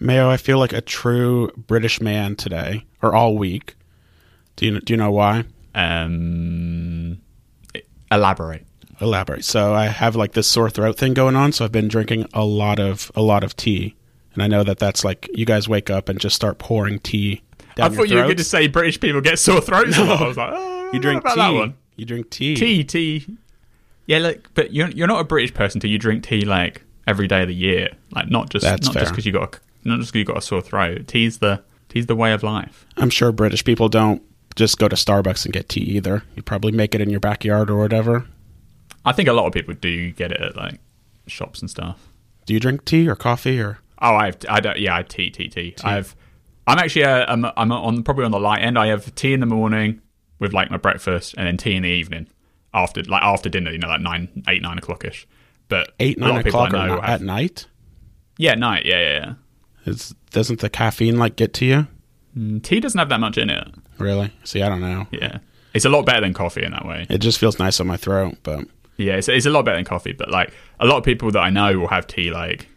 Mayo, I feel like a true British man today, or all week. Do you do you know why? Um, elaborate. Elaborate. So I have like this sore throat thing going on, so I've been drinking a lot of a lot of tea, and I know that that's like you guys wake up and just start pouring tea. Down I thought you were going to say British people get sore throats. a lot. I was like, oh, You drink tea. that one. You drink tea. Tea, tea. Yeah, like, but you're you're not a British person till you drink tea like every day of the year. Like, not just That's not just because you got a, not just because you got a sore throat. Tea's the tea's the way of life. I'm sure British people don't just go to Starbucks and get tea either. You probably make it in your backyard or whatever. I think a lot of people do get it at like shops and stuff. Do you drink tea or coffee or? Oh, I have, I don't. Yeah, I have tea, tea, tea. I have. I'm actually. Uh, I'm, I'm on probably on the light end. I have tea in the morning with like my breakfast, and then tea in the evening after like after dinner. You know, like nine, eight, nine o'clock ish. But eight nine of people I o'clock at night. Yeah, night. Yeah, yeah, yeah. Is, doesn't the caffeine like get to you? Mm, Tea doesn't have that much in it. Really? See, I don't know. Yeah, it's a lot better than coffee in that way. It just feels nice on my throat, but Yeah, it's, it's a lot better than coffee. But like a lot of people that I know will have tea like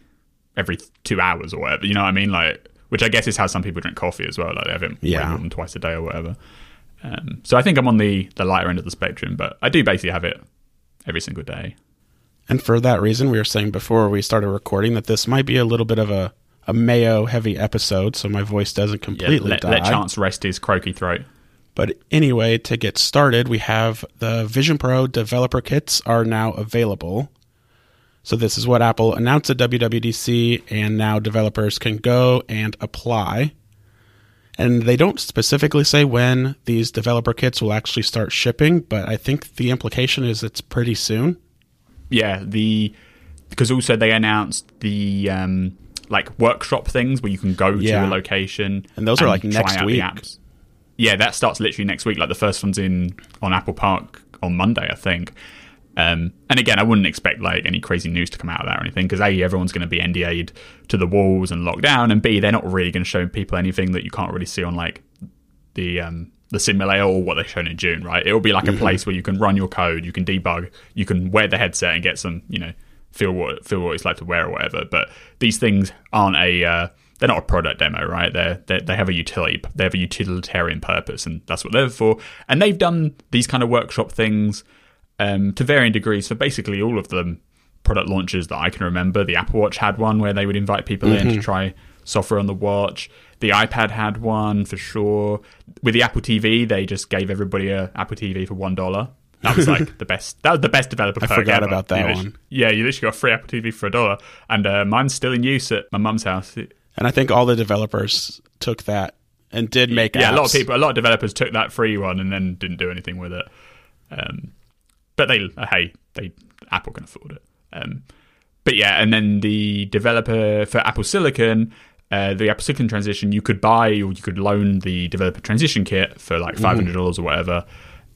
every two hours or whatever. You know what I mean? Like, which I guess is how some people drink coffee as well. Like they have it Yeah. more than twice a day or whatever. Um, so I think I'm on the the lighter end of the spectrum, but I do basically have it every single day. and for that reason, we were saying before we started recording that this might be a little bit of a a mayo heavy episode, so my voice doesn't Yeah, completely let, die. let Chance rest his croaky throat. But anyway, to get started, we have the Vision Pro developer kits are now available. So this is what Apple announced at WWDC, and now developers can go and apply. And they don't specifically say when these developer kits will actually start shipping, but I think the implication is it's pretty soon. Yeah, the because also they announced the um, like workshop things where you can go Yeah. to a location And those are, like, next week. Yeah, that starts literally next week. Like the first one's in on Apple Park on Monday, I think. Um, and again, I wouldn't expect like any crazy news to come out of that or anything because a everyone's going to be NDA'd to the walls and locked down, and b they're not really going to show people anything that you can't really see on like the um, the simulator or what they've shown in June, right? It'll be like a place where you can run your code, you can debug, you can wear the headset and get some, you know, feel what feel what it's like to wear or whatever. But these things aren't a uh, they're not a product demo, right? They're, they they have a utility, they have a utilitarian purpose, and that's what they're for. And they've done these kind of workshop things um, to varying degrees for basically all of them product launches that I can remember. The Apple Watch had one where they would invite people in to try software on the watch. The iPad had one for sure. With the Apple TV, they just gave everybody a Apple TV for one dollar. That was like the best. That was the best developer. I forgot ever. about that You one. Yeah, you literally got a free Apple TV for a dollar, and uh, mine's still in use at my mum's house. And I think all the developers took that and did make yeah, a lot of people, a lot of developers took that free one and then didn't do anything with it. Um, but they, uh, hey, they Apple can afford it. Um, but yeah, and then the developer for Apple Silicon, uh, the Apple Silicon transition, you could buy or you could loan the developer transition kit for like five hundred dollars or whatever,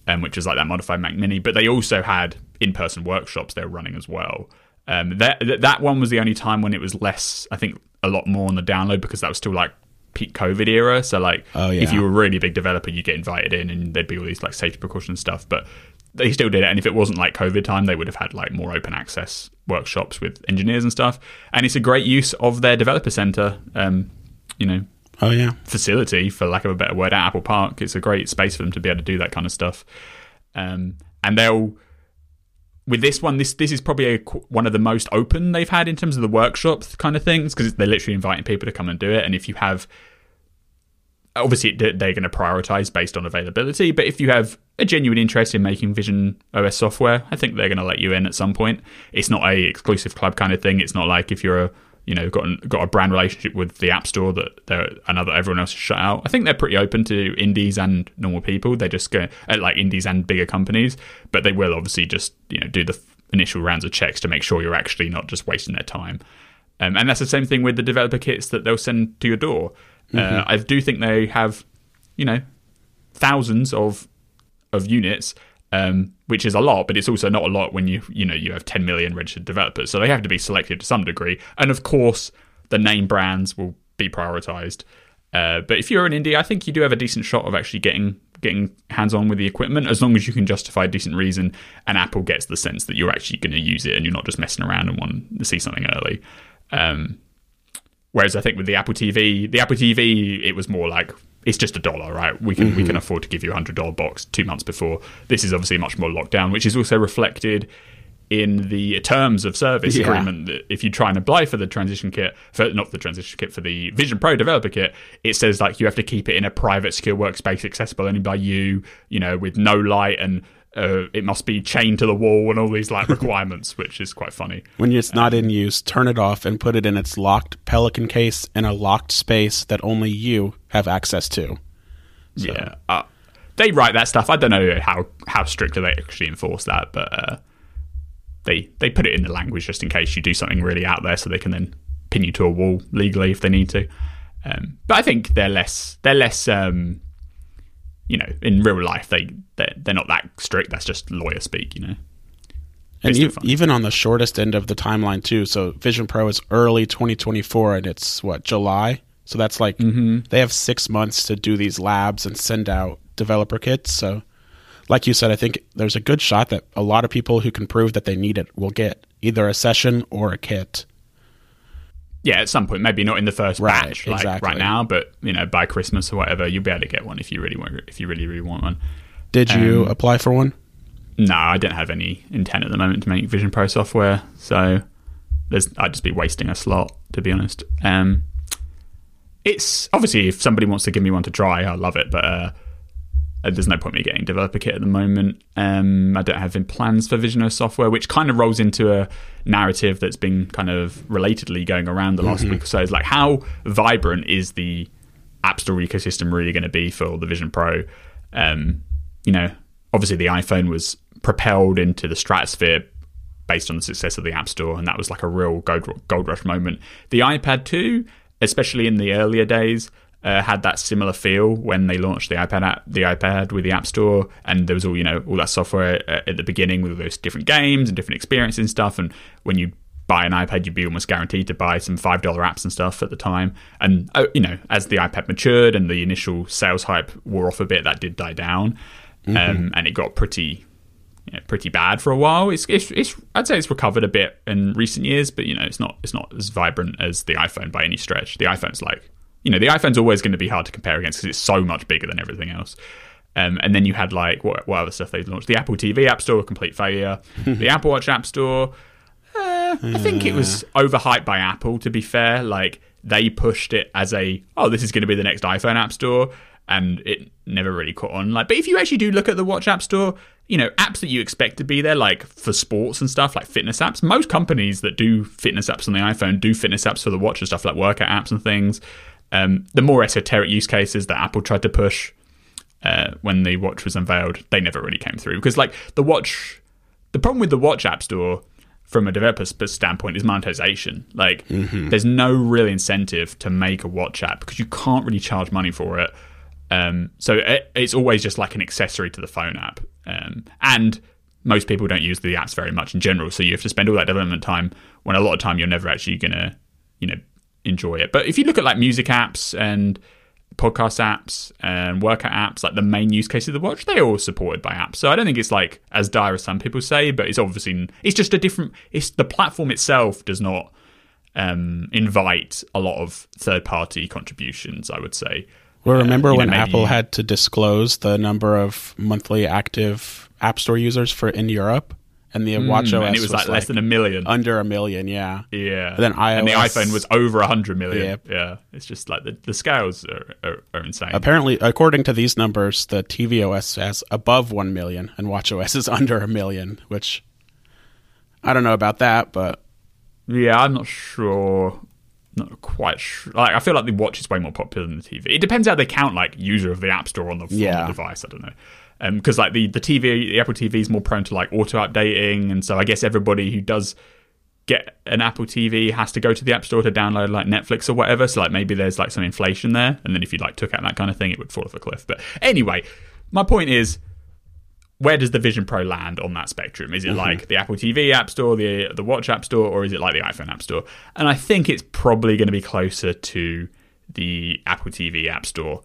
um, which is like that modified Mac Mini. But they also had in-person workshops they were running as well. Um, that that- one was the only time when it was less. I think a lot more on the download because that was still like peak COVID era. So like, Oh, if you were a really big developer, you'd get invited in, and there'd be all these like safety precautions stuff. But they still did it, and if it wasn't like COVID time, they would have had like more open access workshops with engineers and stuff. And it's a great use of their developer center. Um, you know, Oh yeah. facility, for lack of a better word, at Apple Park. It's a great space for them to be able to do that kind of stuff. Um, and they'll with this one, this this is probably a, one of the most open they've had in terms of the workshop kind of things because they're literally inviting people to come and do it. And if you have, obviously they're going to prioritize based on availability, but if you have a genuine interest in making Vision OS software, I think they're going to let you in at some point. It's not a exclusive club kind of thing. It's not like if you're a you know got an, got a brand relationship with the App Store that they're another everyone else is shut out. I think they're pretty open to indies and normal people. They just go uh, like indies and bigger companies, but they will obviously just you know do the initial rounds of checks to make sure you're actually not just wasting their time. Um, and that's the same thing with the developer kits that they'll send to your door. Uh, I do think they have, you know, thousands of of units, um, which is a lot, but it's also not a lot when you you know you have 10 million registered developers. So they have to be selected to some degree, and of course the name brands will be prioritized. Uh, but if you're an indie, I think you do have a decent shot of actually getting getting hands on with the equipment as long as you can justify a decent reason, and Apple gets the sense that you're actually going to use it and you're not just messing around and want to see something early. Um, whereas I think with the Apple TV, the Apple TV, it was more like it's just a dollar, right? We can we can afford to give you a hundred dollar box two months before. This is obviously much more locked down, which is also reflected in the terms of service Yeah. agreement that if you try and apply for the transition kit for not the transition kit for the Vision Pro developer kit, it says like you have to keep it in a private secure workspace accessible only by you, you know, with no light and uh, it must be chained to the wall and all these like requirements, which is quite funny. When it's not in use, turn it off and put it in its locked Pelican case in a locked space that only you have access to. Yeah, uh, they write that stuff. I don't know how how strictly they actually enforce that, but uh, they they put it in the language just in case you do something really out there, so they can then pin you to a wall legally if they need to. Um, but I think they're less they're less um, you know in real life they they're, they're not that strict. That's just lawyer speak, you know. And e- even on the shortest end of the timeline too. So Vision Pro is early 2024, and it's what July. So that's like Mm-hmm. they have six months to do these labs and send out developer kits. So, like you said, I think there's a good shot that a lot of people who can prove that they need it will get either a session or a kit. yeah, at some point, maybe not in the first Right, batch, like exactly. right now, but you know, by Christmas or whatever, you'll be able to get one if you really want, if you really, really want one. Did you Um, apply for one? No, I don't have any intent at the moment to make Vision Pro software, so there's I'd just be wasting a slot to be honest. Um, it's obviously if somebody wants to give me one to try, I love it, but uh, uh, there's no point me getting developer kit at the moment. Um, I don't have any plans for Vision OS software, which kind of rolls into a narrative that's been kind of relatedly going around the last week or so. Is like how vibrant is the App Store ecosystem really going to be for the Vision Pro? Um, you know, obviously the iPhone was propelled into the stratosphere based on the success of the App Store, and that was like a real gold, gold rush moment. The iPad 2, especially in the earlier days, uh, had that similar feel when they launched the iPad app, the iPad with the App Store, and there was all you know all that software uh, at the beginning with all those different games and different experiences and stuff. And when you buy an iPad, you'd be almost guaranteed to buy some five dollar apps and stuff at the time. And uh, you know, as the iPad matured and the initial sales hype wore off a bit, that did die down, um, and it got pretty you know, pretty bad for a while. It's, it's it's I'd say it's recovered a bit in recent years, but you know it's not it's not as vibrant as the iPhone by any stretch. The iPhone's like you know the iPhone's always going to be hard to compare against because it's so much bigger than everything else. Um, and then you had like what, what other stuff they launched? The Apple TV App Store, a complete failure. the Apple Watch App Store, uh, I think it was overhyped by Apple. To be fair, like they pushed it as a oh, this is going to be the next iPhone App Store, and it never really caught on. Like, but if you actually do look at the Watch App Store, you know, apps that you expect to be there, like for sports and stuff, like fitness apps. Most companies that do fitness apps on the iPhone do fitness apps for the watch and stuff, like workout apps and things. Um, the more esoteric use cases that Apple tried to push uh, when the watch was unveiled, they never really came through because, like, the watch. The problem with the Watch App Store, from a developer's standpoint, is monetization. Like, there's no real incentive to make a watch app because you can't really charge money for it. Um, so it, it's always just like an accessory to the phone app. Um, and most people don't use the apps very much in general. So you have to spend all that development time when a lot of time you're never actually going to, you know, enjoy it. But if you look at like music apps and podcast apps and workout apps, like the main use case of the watch, they're all supported by apps. So I don't think it's like as dire as some people say, but it's obviously it's just a different. It's the platform itself does not um, invite a lot of third party contributions. I would say. Well, remember know, when maybe- Apple had to disclose the number of monthly active App Store users for in Europe, and the hmm. Watch OS and it was, like, less than a million. under a million. Yeah, yeah. then and the iPhone was over 100 million. Yep. Yeah. It's just like the, the scales are, are, are insane. Apparently, according to these numbers, the tvOS has above 1 million and Watch OS is under a million, which I don't know about that, but Yeah, I'm not sure. Not quite sure. Like, I feel like the watch is way more popular than the TV. It depends how they count, like user of the App Store on the, on the device. I don't know. Um, because like the the TV, the Apple TV is more prone to like auto updating, and so I guess everybody who does get an Apple TV has to go to the App Store to download like Netflix or whatever. So like maybe there's like some inflation there, and then if you like took out that kind of thing, it would fall off a cliff. But anyway, my point is where does the Vision Pro land on that spectrum? Is it mm-hmm. like the Apple TV App Store, the the Watch App Store, or is it like the iPhone App Store? And I think it's probably going to be closer to the Apple TV App Store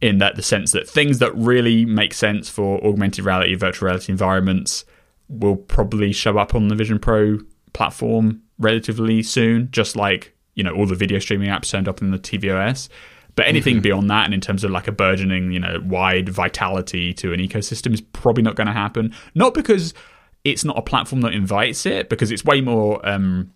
in that the sense that things that really make sense for augmented reality, virtual reality environments will probably show up on the Vision Pro platform relatively soon, just like you know all the video streaming apps turned up in the tvOS. But anything beyond that, and in terms of like a burgeoning, you know, wide vitality to an ecosystem, is probably not going to happen. Not because it's not a platform that invites it, because it's way more. Um,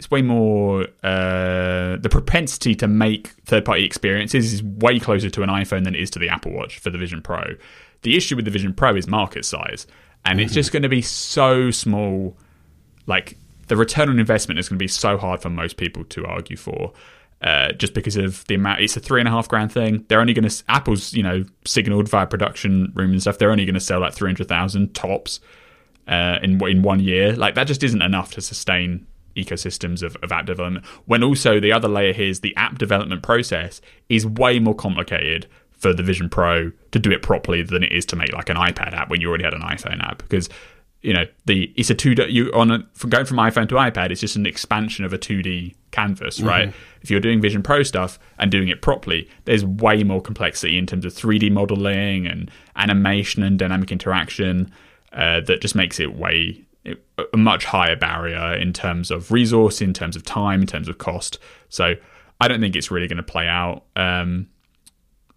it's way more uh, the propensity to make third-party experiences is way closer to an iPhone than it is to the Apple Watch for the Vision Pro. The issue with the Vision Pro is market size, and it's just going to be so small. Like the return on investment is going to be so hard for most people to argue for. Uh, just because of the amount, it's a three and a half grand thing. They're only going to Apple's, you know, signaled via production room and stuff. They're only going to sell like three hundred thousand tops uh, in in one year. Like that just isn't enough to sustain ecosystems of, of app development. When also the other layer here is the app development process is way more complicated for the Vision Pro to do it properly than it is to make like an iPad app when you already had an iPhone app because you know the it's a two D you on a, from going from iPhone to iPad it's just an expansion of a two D canvas right? If you're doing Vision Pro stuff and doing it properly there's way more complexity in terms of 3D modeling and animation and dynamic interaction uh, that just makes it way a much higher barrier in terms of resource in terms of time in terms of cost. So I don't think it's really going to play out. Um,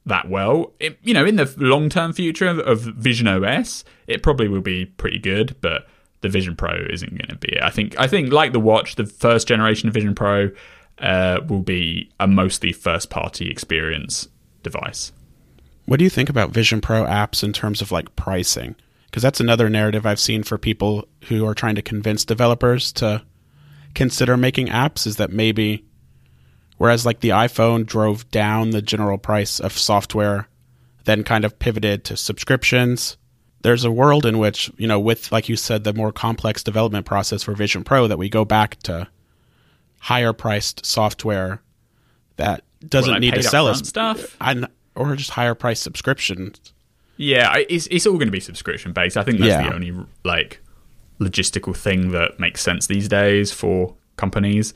that well. It, you know, in the long term future of, Vision OS, it probably will be pretty good, but the Vision Pro isn't going to be it. I think I think like the watch, the first generation of Vision Pro uh, will be a mostly first party experience device. What do you think about Vision Pro apps in terms of like pricing? Because that's another narrative I've seen for people who are trying to convince developers to consider making apps is that maybe Whereas like the iPhone drove down the general price of software, then kind of pivoted to subscriptions. There's a world in which, you know, with like you said, the more complex development process for Vision Pro that we go back to higher priced software that doesn't like need to sell us stuff. And, or just higher price subscriptions. Yeah, it's it's all going to be subscription based. I think that's Yeah. the only like logistical thing that makes sense these days for companies.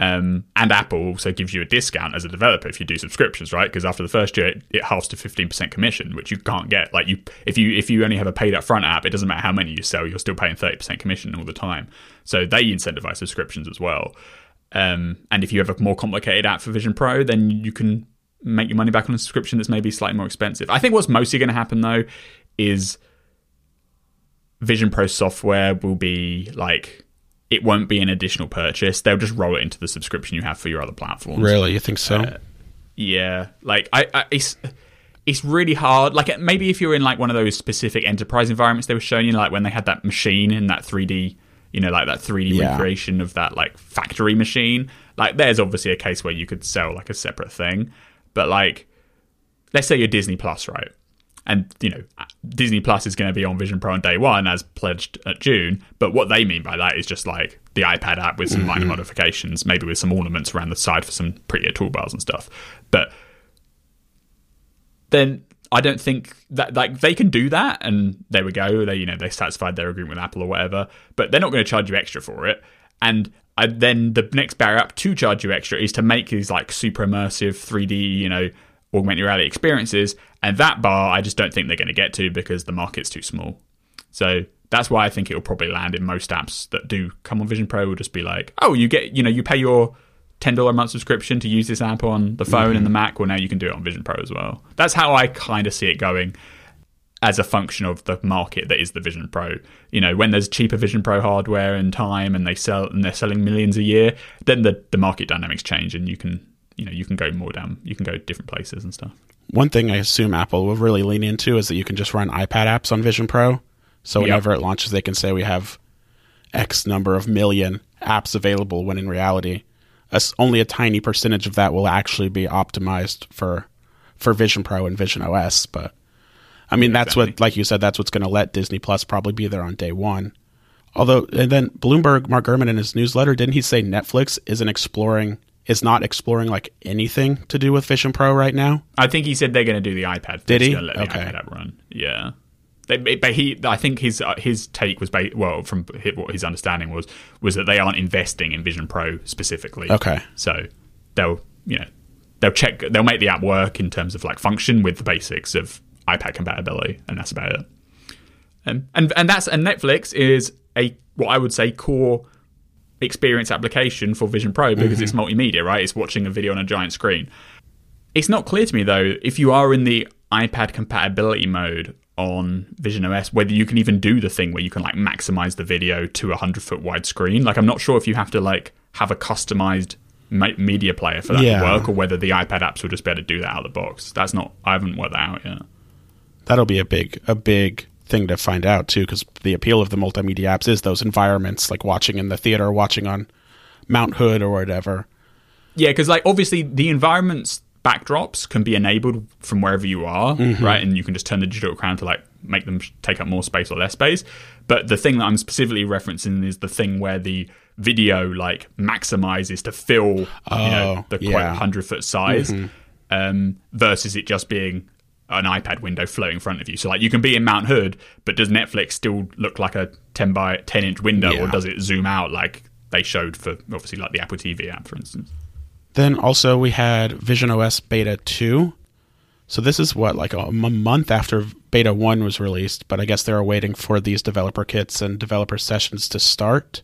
Um, and Apple also gives you a discount as a developer if you do subscriptions, right? Because after the first year, it, it halves to fifteen percent commission, which you can't get. Like you, if you if you only have a paid upfront app, it doesn't matter how many you sell, you're still paying thirty percent commission all the time. So they incentivize subscriptions as well. Um, and if you have a more complicated app for Vision Pro, then you can make your money back on a subscription that's maybe slightly more expensive. I think what's mostly going to happen though is Vision Pro software will be like it won't be an additional purchase. They'll just roll it into the subscription you have for your other platforms. Really, you think so? Uh, Yeah, like I, I it's it's really hard. Like maybe if you're in like one of those specific enterprise environments they were showing you, like when they had that machine in that 3D, you know, like that 3D Yeah. recreation of that like factory machine. Like there's obviously a case where you could sell like a separate thing, but like let's say you're Disney Plus, right? And you know, Disney Plus is going to be on Vision Pro on day one, as pledged at June. But what they mean by that is just like the iPad app with some minor mm-hmm. modifications, maybe with some ornaments around the side for some prettier toolbars and stuff. But then I don't think that like they can do that, and there we go. They you know they satisfied their agreement with Apple or whatever, but they're not going to charge you extra for it. And I, then the next barrier up to charge you extra is to make these like super immersive 3D, you know, augmented reality experiences. And that bar, I just don't think they're going to get to because the market's too small. So that's why I think it will probably land in most apps that do come on Vision Pro. Will just be like, oh, you get, you know, you pay your ten dollar a month subscription to use this app on the phone and the mm-hmm. Mac. Well, now you can do it on Vision Pro as well. That's how I kind of see it going as a function of the market that is the Vision Pro. You know, when there's cheaper Vision Pro hardware and time, and they sell and they're selling millions a year, then the the market dynamics change, and you can you know you can go more down, you can go different places and stuff. One thing I assume Apple will really lean into is that you can just run iPad apps on Vision Pro. So Yep. whenever it launches, they can say we have X number of million apps available. When in reality, only a tiny percentage of that will actually be optimized for for Vision Pro and Vision OS. But I mean, that's what, like you said, that's what's going to let Disney Plus probably be there on day one. Although, and then Bloomberg, Mark Gurman in his newsletter, didn't he say Netflix isn't exploring, is not exploring like anything to do with Vision Pro right now? I think he said they're going to do the iPad. Did he? Let the Okay. iPad app run. Yeah. They, but he, I think his uh, his take was ba- well from what his understanding was was that they aren't investing in Vision Pro specifically. Okay. So they'll you know they'll check they'll make the app work in terms of like function with the basics of iPad compatibility, and that's about it. And and and that's and Netflix is a what I would say core experience application for Vision Pro because it's mm-hmm. multimedia, right? It's watching a video on a giant screen. It's not clear to me though if you are in the iPad compatibility mode on Vision OS whether you can even do the thing where you can like maximize the video to a 100 foot wide screen. Like I'm not sure if you have to like have a customized media player for that Yeah. to work or whether the iPad apps will just be able to do that out of the box. That's not I haven't worked that out yet. That'll be a big a big thing to find out too, because the appeal of the multimedia apps is those environments, like watching in the theater, watching on Mount Hood or whatever. Yeah, because like obviously the environments backdrops can be enabled from wherever you are, right? And you can just turn the digital crown to like make them take up more space or less space. But the thing that I'm specifically referencing is the thing where the video like maximizes to fill you know Oh, the quite yeah. hundred foot size, um, versus it just being an iPad window floating in front of you. So like you can be in Mount Hood, but does Netflix still look like a ten by ten inch window, or does it zoom out like they showed for obviously like the Apple TV app, for instance? Then also we had Vision OS Beta 2. So this is what like a month after Beta 1 was released, but I guess they were waiting for these developer kits and developer sessions to start.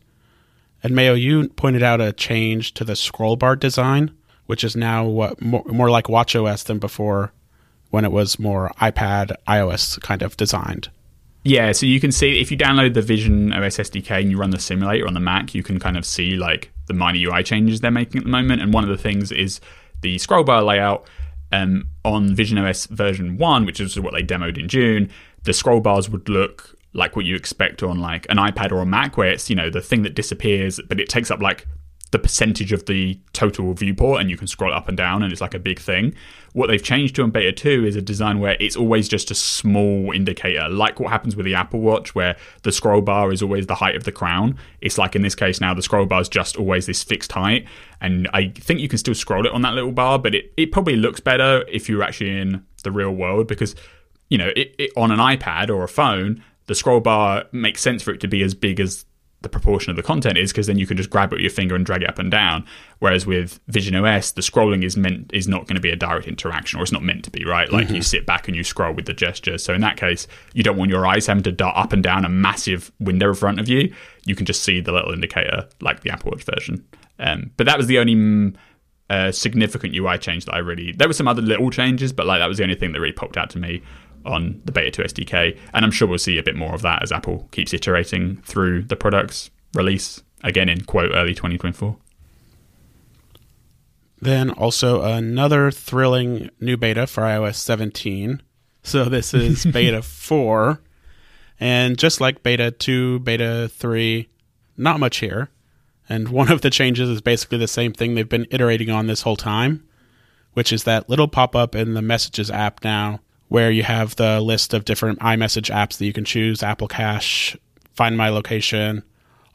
And Mayo, you pointed out a change to the scroll bar design, which is now what more, more like WatchOS than before when it was more iPad iOS kind of designed. Yeah, so you can see if you download the Vision OS SDK and you run the simulator on the Mac, you can kind of see like the minor UI changes they're making at the moment. And one of the things is the scroll bar layout um, on Vision OS version one, which is what they demoed in June. The scroll bars would look like what you expect on like an iPad or a Mac, where it's you know the thing that disappears, but it takes up like the percentage of the total viewport and you can scroll up and down and it's like a big thing. What they've changed to in beta 2 is a design where it's always just a small indicator, like what happens with the Apple Watch, where the scroll bar is always the height of the crown. It's like in this case now, the scroll bar is just always this fixed height. And I think you can still scroll it on that little bar, but it, it probably looks better if you're actually in the real world because, you know, it, it, on an iPad or a phone, the scroll bar makes sense for it to be as big as the proportion of the content is because then you can just grab it with your finger and drag it up and down. Whereas with Vision OS, the scrolling is meant is not going to be a direct interaction, or it's not meant to be, right? Like you sit back and you scroll with the gesture. So in that case, you don't want your eyes having to dart up and down a massive window in front of you. You can just see the little indicator like the Apple Watch version. Um, but that was the only mm, uh, significant UI change that I really. There were some other little changes, but like that was the only thing that really popped out to me on the Beta 2 SDK. And I'm sure we'll see a bit more of that as Apple keeps iterating through the product's release again in quote early 2024. Then also another thrilling new beta for iOS 17. So this is beta 4. And just like beta 2, beta 3, not much here. And one of the changes is basically the same thing they've been iterating on this whole time, which is that little pop up in the Messages app now where you have the list of different iMessage apps that you can choose Apple Cash, Find My Location,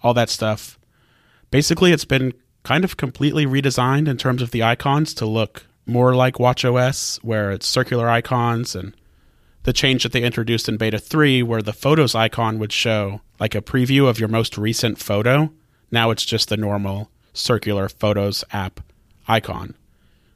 all that stuff. Basically, it's been kind of completely redesigned in terms of the icons to look more like WatchOS, where it's circular icons, and the change that they introduced in Beta 3, where the Photos icon would show like a preview of your most recent photo. Now it's just the normal circular Photos app icon.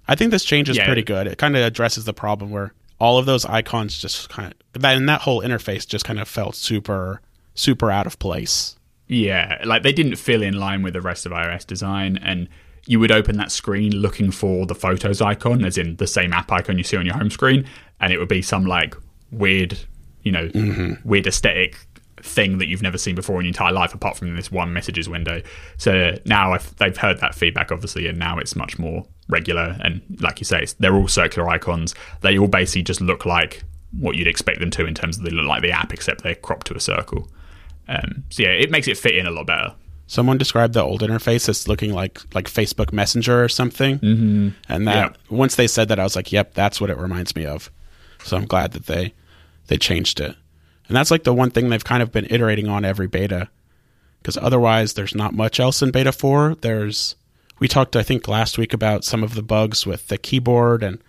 I think this change is Yeah. pretty good. It kind of addresses the problem where all of those icons just kind of that and that whole interface just kind of felt super super out of place. Yeah, like they didn't feel in line with the rest of iOS design, and you would open that screen looking for the photos icon, as in the same app icon you see on your home screen, and it would be some like weird, you know, mm-hmm. weird aesthetic thing that you've never seen before in your entire life, apart from this one messages window. So now I've, they've heard that feedback, obviously, and now it's much more regular. And like you say, it's, they're all circular icons. They all basically just look like what you'd expect them to in terms of they look like the app, except they're cropped to a circle. Um, so yeah, it makes it fit in a lot better. Someone described the old interface as looking like like Facebook Messenger or something, mm-hmm. and that Yeah. once they said that, I was like, "Yep, that's what it reminds me of." So I'm glad that they they changed it, and that's like the one thing they've kind of been iterating on every beta, because otherwise there's not much else in beta four. There's we talked I think last week about some of the bugs with the keyboard and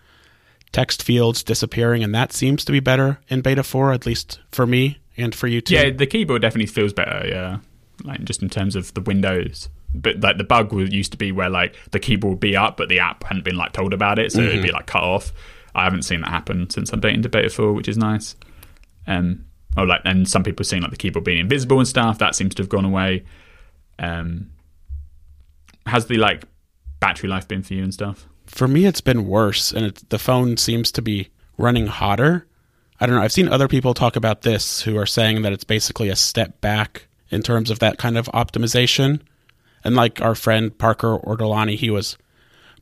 text fields disappearing, and that seems to be better in beta four, at least for me and for you too. Yeah, the keyboard definitely feels better. Yeah, like just in terms of the windows. But like the bug used to be where like the keyboard would be up, but the app hadn't been like told about it, so it'd be like cut off. I haven't seen that happen since updating to beta four, which is nice. Um, or like, and some people seeing like the keyboard being invisible and stuff. That seems to have gone away. Um, how's the like battery life been for you and stuff? For me, it's been worse, and the phone seems to be running hotter. I don't know. I've seen other people talk about this who are saying that it's basically a step back in terms of that kind of optimization. And like our friend Parker Ortolani, he was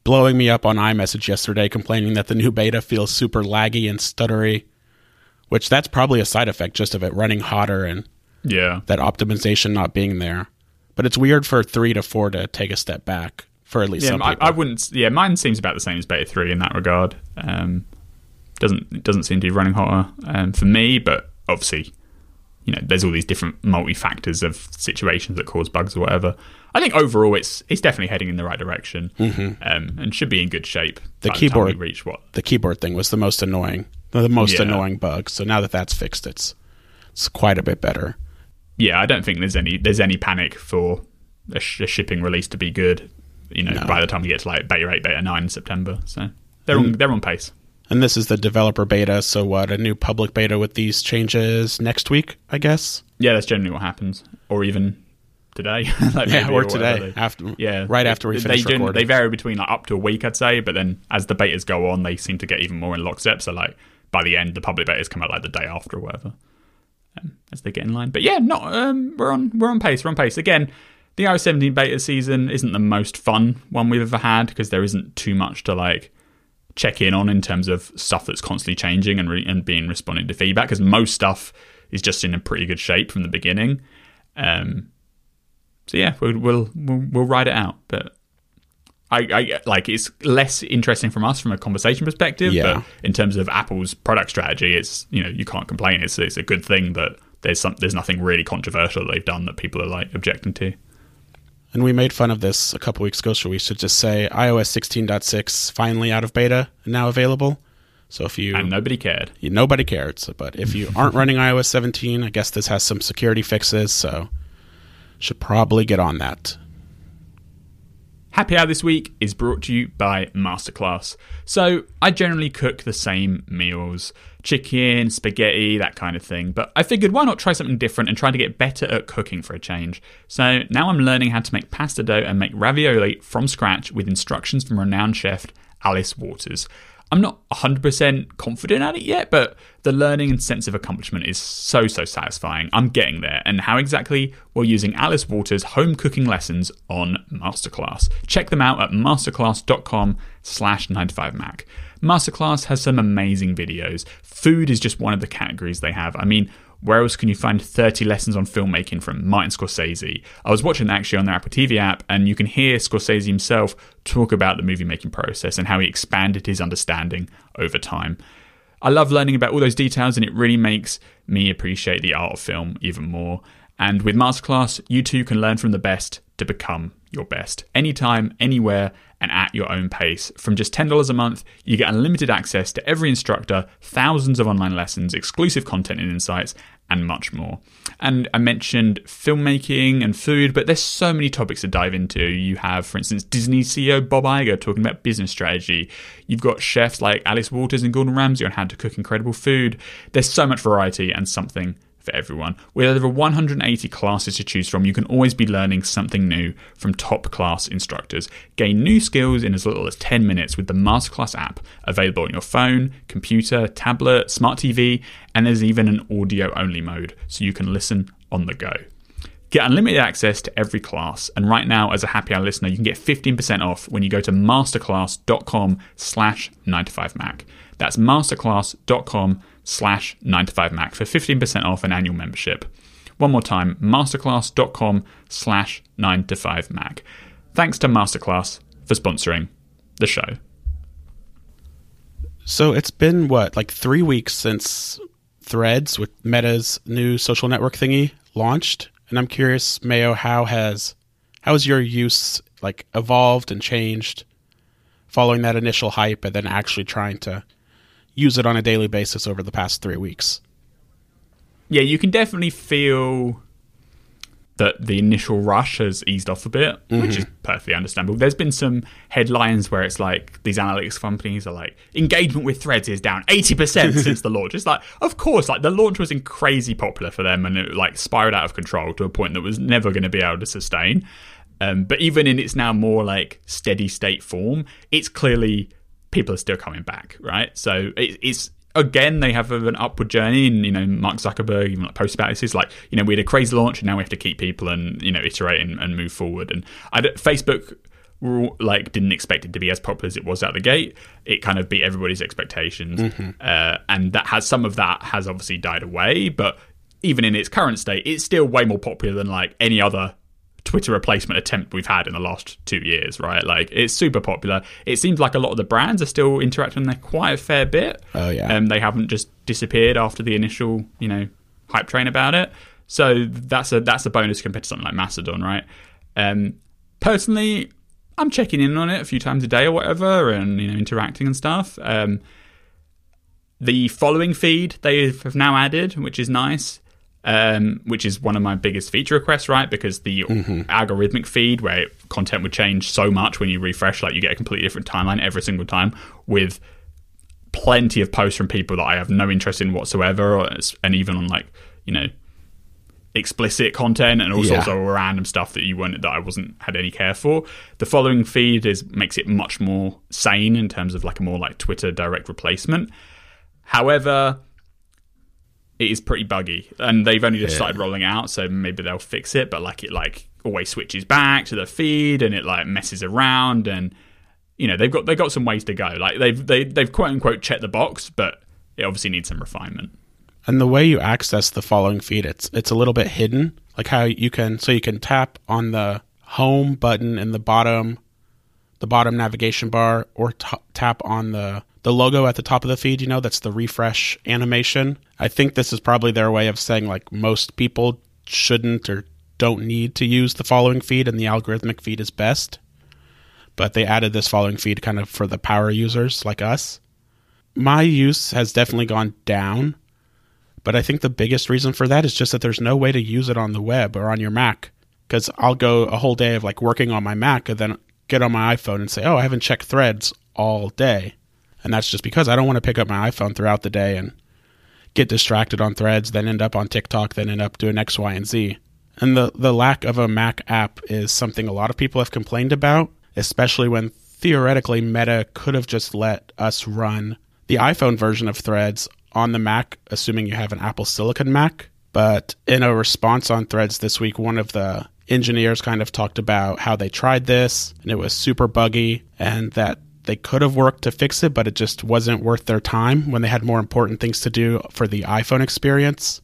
blowing me up on iMessage yesterday, complaining that the new beta feels super laggy and stuttery, which that's probably a side effect just of it running hotter and Yeah. that optimization not being there. But it's weird for three to four to take a step back for at least Yeah, some I. I wouldn't. Yeah, mine seems about the same as Beta Three in that regard. Um, doesn't it doesn't seem to be running hotter um, for me, but obviously, you know, there's all these different multi factors of situations that cause bugs or whatever. I think overall, it's it's definitely heading in the right direction um, and should be in good shape. Mm-hmm. The keyboard- we reach what the keyboard thing was the most annoying, the most Yeah. annoying bug. So now that that's fixed, it's it's quite a bit better. yeah, I don't think there's any there's any panic for a, sh- a shipping release to be good. You know, No. by the time we get to like beta eight, beta nine in September, so they're on mm. they're on pace. And this is the developer beta. So what? A new public beta with these changes next week, I guess. Yeah, that's generally what happens, or even today, like Yeah, or whatever today after. yeah, right after we they, finish they, recording. They vary between like up to a week, I'd say, but then as the betas go on, they seem to get even more in lockstep. So like by the end, the public betas come out like the day after or whatever, um, as they get in line. But yeah, not um, we're on we're on pace. We're on pace again. The iOS 17 beta season isn't the most fun one we've ever had because there isn't too much to like check in on in terms of stuff that's constantly changing and re- and being responding to feedback because most stuff is just in a pretty good shape from the beginning. Um, so yeah, we'll, we'll we'll we'll ride it out, but. I, I like it's less interesting from us from a conversation perspective, Yeah. but in terms of Apple's product strategy, it's you know you can't complain. It's it's a good thing that there's some there's nothing really controversial that they've done that people are like objecting to. And we made fun of this a couple weeks ago, so we should just say iOS 16.6 finally out of beta and now available. So if you And nobody cared. you- nobody cared, so, but if you aren't running iOS 17, I guess this has some security fixes, so should probably get on that. Happy Hour this week is brought to you by Masterclass. So, I generally cook the same meals chicken, spaghetti, that kind of thing. But I figured why not try something different and try to get better at cooking for a change. So, now I'm learning how to make pasta dough and make ravioli from scratch with instructions from renowned chef Alice Waters. I'm not 100% confident at it yet, but the learning and sense of accomplishment is so, so satisfying. I'm getting there. And how exactly? Well, using Alice Waters' home cooking lessons on Masterclass. Check them out at masterclass.com slash 9to5mac. Masterclass has some amazing videos. Food is just one of the categories they have. I mean, where else can you find 30 lessons on filmmaking from Martin Scorsese? I was watching that actually on their Apple TV app, and you can hear Scorsese himself talk about the movie making process and how he expanded his understanding over time. I love learning about all those details, and it really makes me appreciate the art of film even more. And with Masterclass, you too can learn from the best to become your best. Anytime, anywhere, and at your own pace. From just $10 a month, you get unlimited access to every instructor, thousands of online lessons, exclusive content and insights, and much more. And I mentioned filmmaking and food, but there's so many topics to dive into. You have, for instance, Disney CEO Bob Iger talking about business strategy. You've got chefs like Alice Waters and Gordon Ramsay on how to cook incredible food. There's so much variety and something for everyone. With over 180 classes to choose from, you can always be learning something new from top class instructors. Gain new skills in as little as 10 minutes with the Masterclass app, available on your phone, computer, tablet, smart TV, and there's even an audio only mode so you can listen on the go. Get unlimited access to every class, and right now, as a happy hour listener, you can get 15% off when you go to masterclass.com slash 9to5mac. That's masterclass.com slash 9to5mac for 15% off an annual membership. One more time, masterclass.com slash 9to5mac. Thanks to Masterclass for sponsoring the show. So it's been what, like three weeks since Threads with Meta's new social network thingy launched, and I'm curious, Mayo, how has how has your use like evolved and changed following that initial hype, and then actually trying to use it on a daily basis over the past three weeks? yeah, you can definitely feel that the initial rush has eased off a bit, which is perfectly understandable. There's been some headlines where it's like these analytics companies are like engagement with threads is down 80% since the launch. It's like, of course, like the launch was in crazy popular for them and it like spiraled out of control to a point that was never going to be able to sustain. Um, but even in its now more like steady state form, it's clearly people are still coming back, right? So it, it's again they have an upward journey, and you know Mark Zuckerberg even like posts about this is like you know we had a crazy launch, and now we have to keep people and you know iterate and, and move forward. And I Facebook like didn't expect it to be as popular as it was out the gate. It kind of beat everybody's expectations, uh, and that has some of that has obviously died away. But even in its current state, it's still way more popular than like any other Twitter replacement attempt we've had in the last two years, right? Like it's super popular. It seems like a lot of the brands are still interacting there quite a fair bit. Oh, yeah. and they haven't just disappeared after the initial, you know, hype train about it. So that's a that's a bonus compared to something like Mastodon, right? Um, personally, I'm checking in on it a few times a day or whatever, and you know, interacting and stuff. Um, the following feed they have now added, which is nice. Um, which is one of my biggest feature requests, right? Because the algorithmic feed, where content would change so much when you refresh, like you get a completely different timeline every single time, with plenty of posts from people that I have no interest in whatsoever, or, and even on like you know explicit content and all sorts of random stuff that you weren't that I wasn't had any care for. The following feed is makes it much more sane in terms of like a more like Twitter direct replacement. However, it is pretty buggy, and they've only just started rolling out, so maybe they'll fix it. But like it like always switches back to the feed, and it like messes around, and you know they've got they've got some ways to go. Like they've they, they've quote unquote checked the box, but it obviously needs some refinement. And the way you access the following feed, it's it's a little bit hidden. Like how you can so you can tap on the home button in the bottom, the bottom navigation bar, or t- tap on the the logo at the top of the feed. You know, that's the refresh animation. I think this is probably their way of saying like most people shouldn't or don't need to use the following feed, and the algorithmic feed is best. But they added this following feed kind of for the power users like us. My use has definitely gone down but I think the biggest reason for that is just that there's no way to use it on the web or on your Mac. Because I'll go a whole day of like working on my Mac and then get on my iPhone and say, oh, I haven't checked threads all day. And that's just because I don't want to pick up my iPhone throughout the day and get distracted on threads, then end up on TikTok, then end up doing X, Y, and Z. And the, the lack of a Mac app is something a lot of people have complained about, especially when theoretically Meta could have just let us run the iPhone version of Threads on the Mac, assuming you have an Apple Silicon Mac. But in a response on Threads this week, one of the engineers kind of talked about how they tried this and it was super buggy and that they could have worked to fix it, but it just wasn't worth their time when they had more important things to do for the iPhone experience.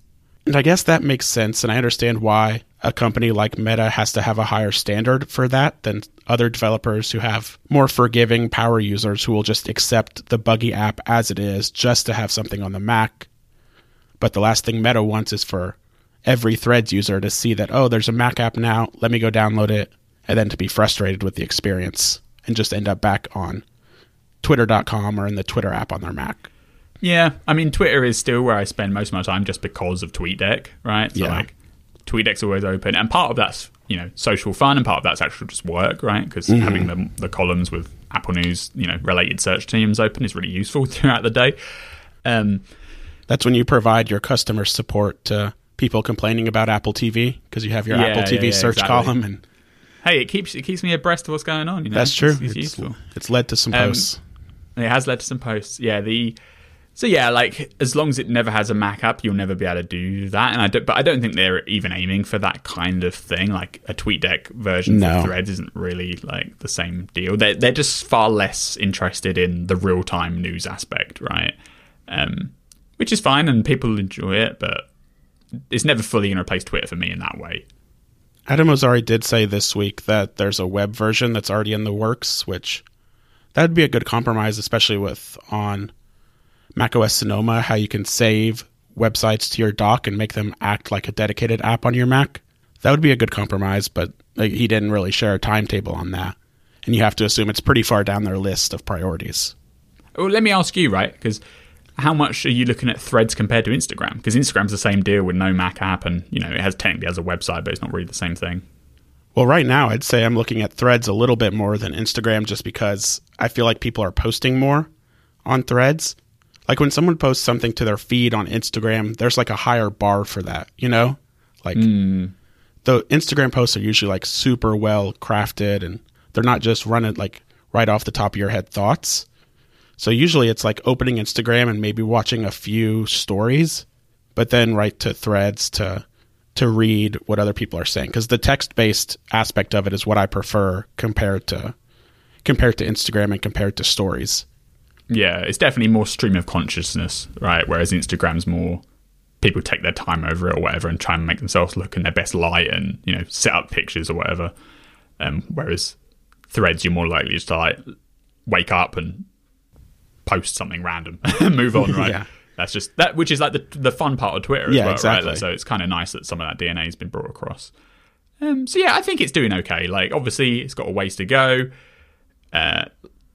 And I guess that makes sense, and I understand why a company like Meta has to have a higher standard for that than other developers who have more forgiving power users who will just accept the buggy app as it is just to have something on the Mac. But the last thing Meta wants is for every Threads user to see that, oh, there's a Mac app now, let me go download it, and then to be frustrated with the experience and just end up back on twitter.com or in the Twitter app on their Mac. Yeah, I mean, Twitter is still where I spend most of my time just because of TweetDeck, right? So Yeah. like, TweetDeck's always open, and part of that's you know social fun, and part of that's actually just work, right? Because having the the columns with Apple News, you know, related search teams open is really useful throughout the day. Um, That's when you provide your customer support to people complaining about Apple TV because you have your Yeah, Apple TV yeah, search exactly. column, and hey, it keeps it keeps me abreast of what's going on. You know, that's true. It's, it's It's, useful. it's led to some Um, posts. It has led to some posts. Yeah, the so yeah, like as long as it never has a Mac app, you'll never be able to do that. And I don't, but I don't think they're even aiming for that kind of thing. Like a TweetDeck version No. for Threads isn't really like the same deal. They're they're just far less interested in the real time news aspect, right? Um, which is fine, and people enjoy it, but it's never fully going to replace Twitter for me in that way. Adam Mosseri did say this week that there's a web version that's already in the works, which that'd be a good compromise, especially with on macOS Sonoma, how you can save websites to your dock and make them act like a dedicated app on your Mac. That would be a good compromise, but like, he didn't really share a timetable on that. And you have to assume it's pretty far down their list of priorities. Well, let me ask you, right? Because how much are you looking at Threads compared to Instagram? Because Instagram's the same deal with no Mac app, and you know it has technically has a website, but it's not really the same thing. Well, right now, I'd say I'm looking at threads a little bit more than Instagram just because I feel like people are posting more on threads. Like when someone posts something to their feed on Instagram, there's like a higher bar for that, you know? Like hmm. the Instagram posts are usually like super well crafted and they're not just running like right off the top of your head thoughts. So usually it's like opening Instagram and maybe watching a few stories, but then right to threads to to read what other people are saying because the text based aspect of it is what I prefer compared to compared to Instagram and compared to stories. Yeah, it's definitely more stream of consciousness, right? Whereas Instagram's more people take their time over it or whatever and try and make themselves look in their best light and you know set up pictures or whatever. Um, whereas Threads, you're more likely just to like wake up and post something random and move on, right? Yeah. That's just that, which is like the the fun part of Twitter as Yeah, well, exactly. right? So it's kind of nice that some of that DNA has been brought across. Um, so yeah, I think it's doing okay. Like obviously, it's got a ways to go, uh,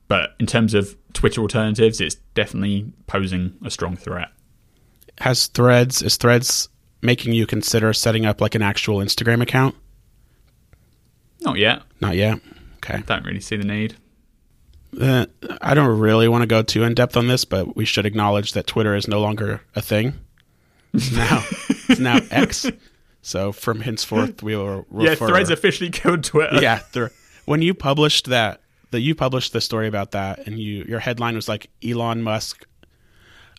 but in terms of Twitter alternatives, it's definitely posing a strong threat. Has threads is threads making you consider setting up like an actual Instagram account? Not yet. Not yet. Okay. Don't really see the need. Uh, I don't really want to go too in depth on this, but we should acknowledge that Twitter is no longer a thing. It's now it's now X. So from henceforth, we will refer. Yeah, Threads officially killed Twitter. yeah. Th- when you published that, that you published the story about that, and you your headline was like Elon Musk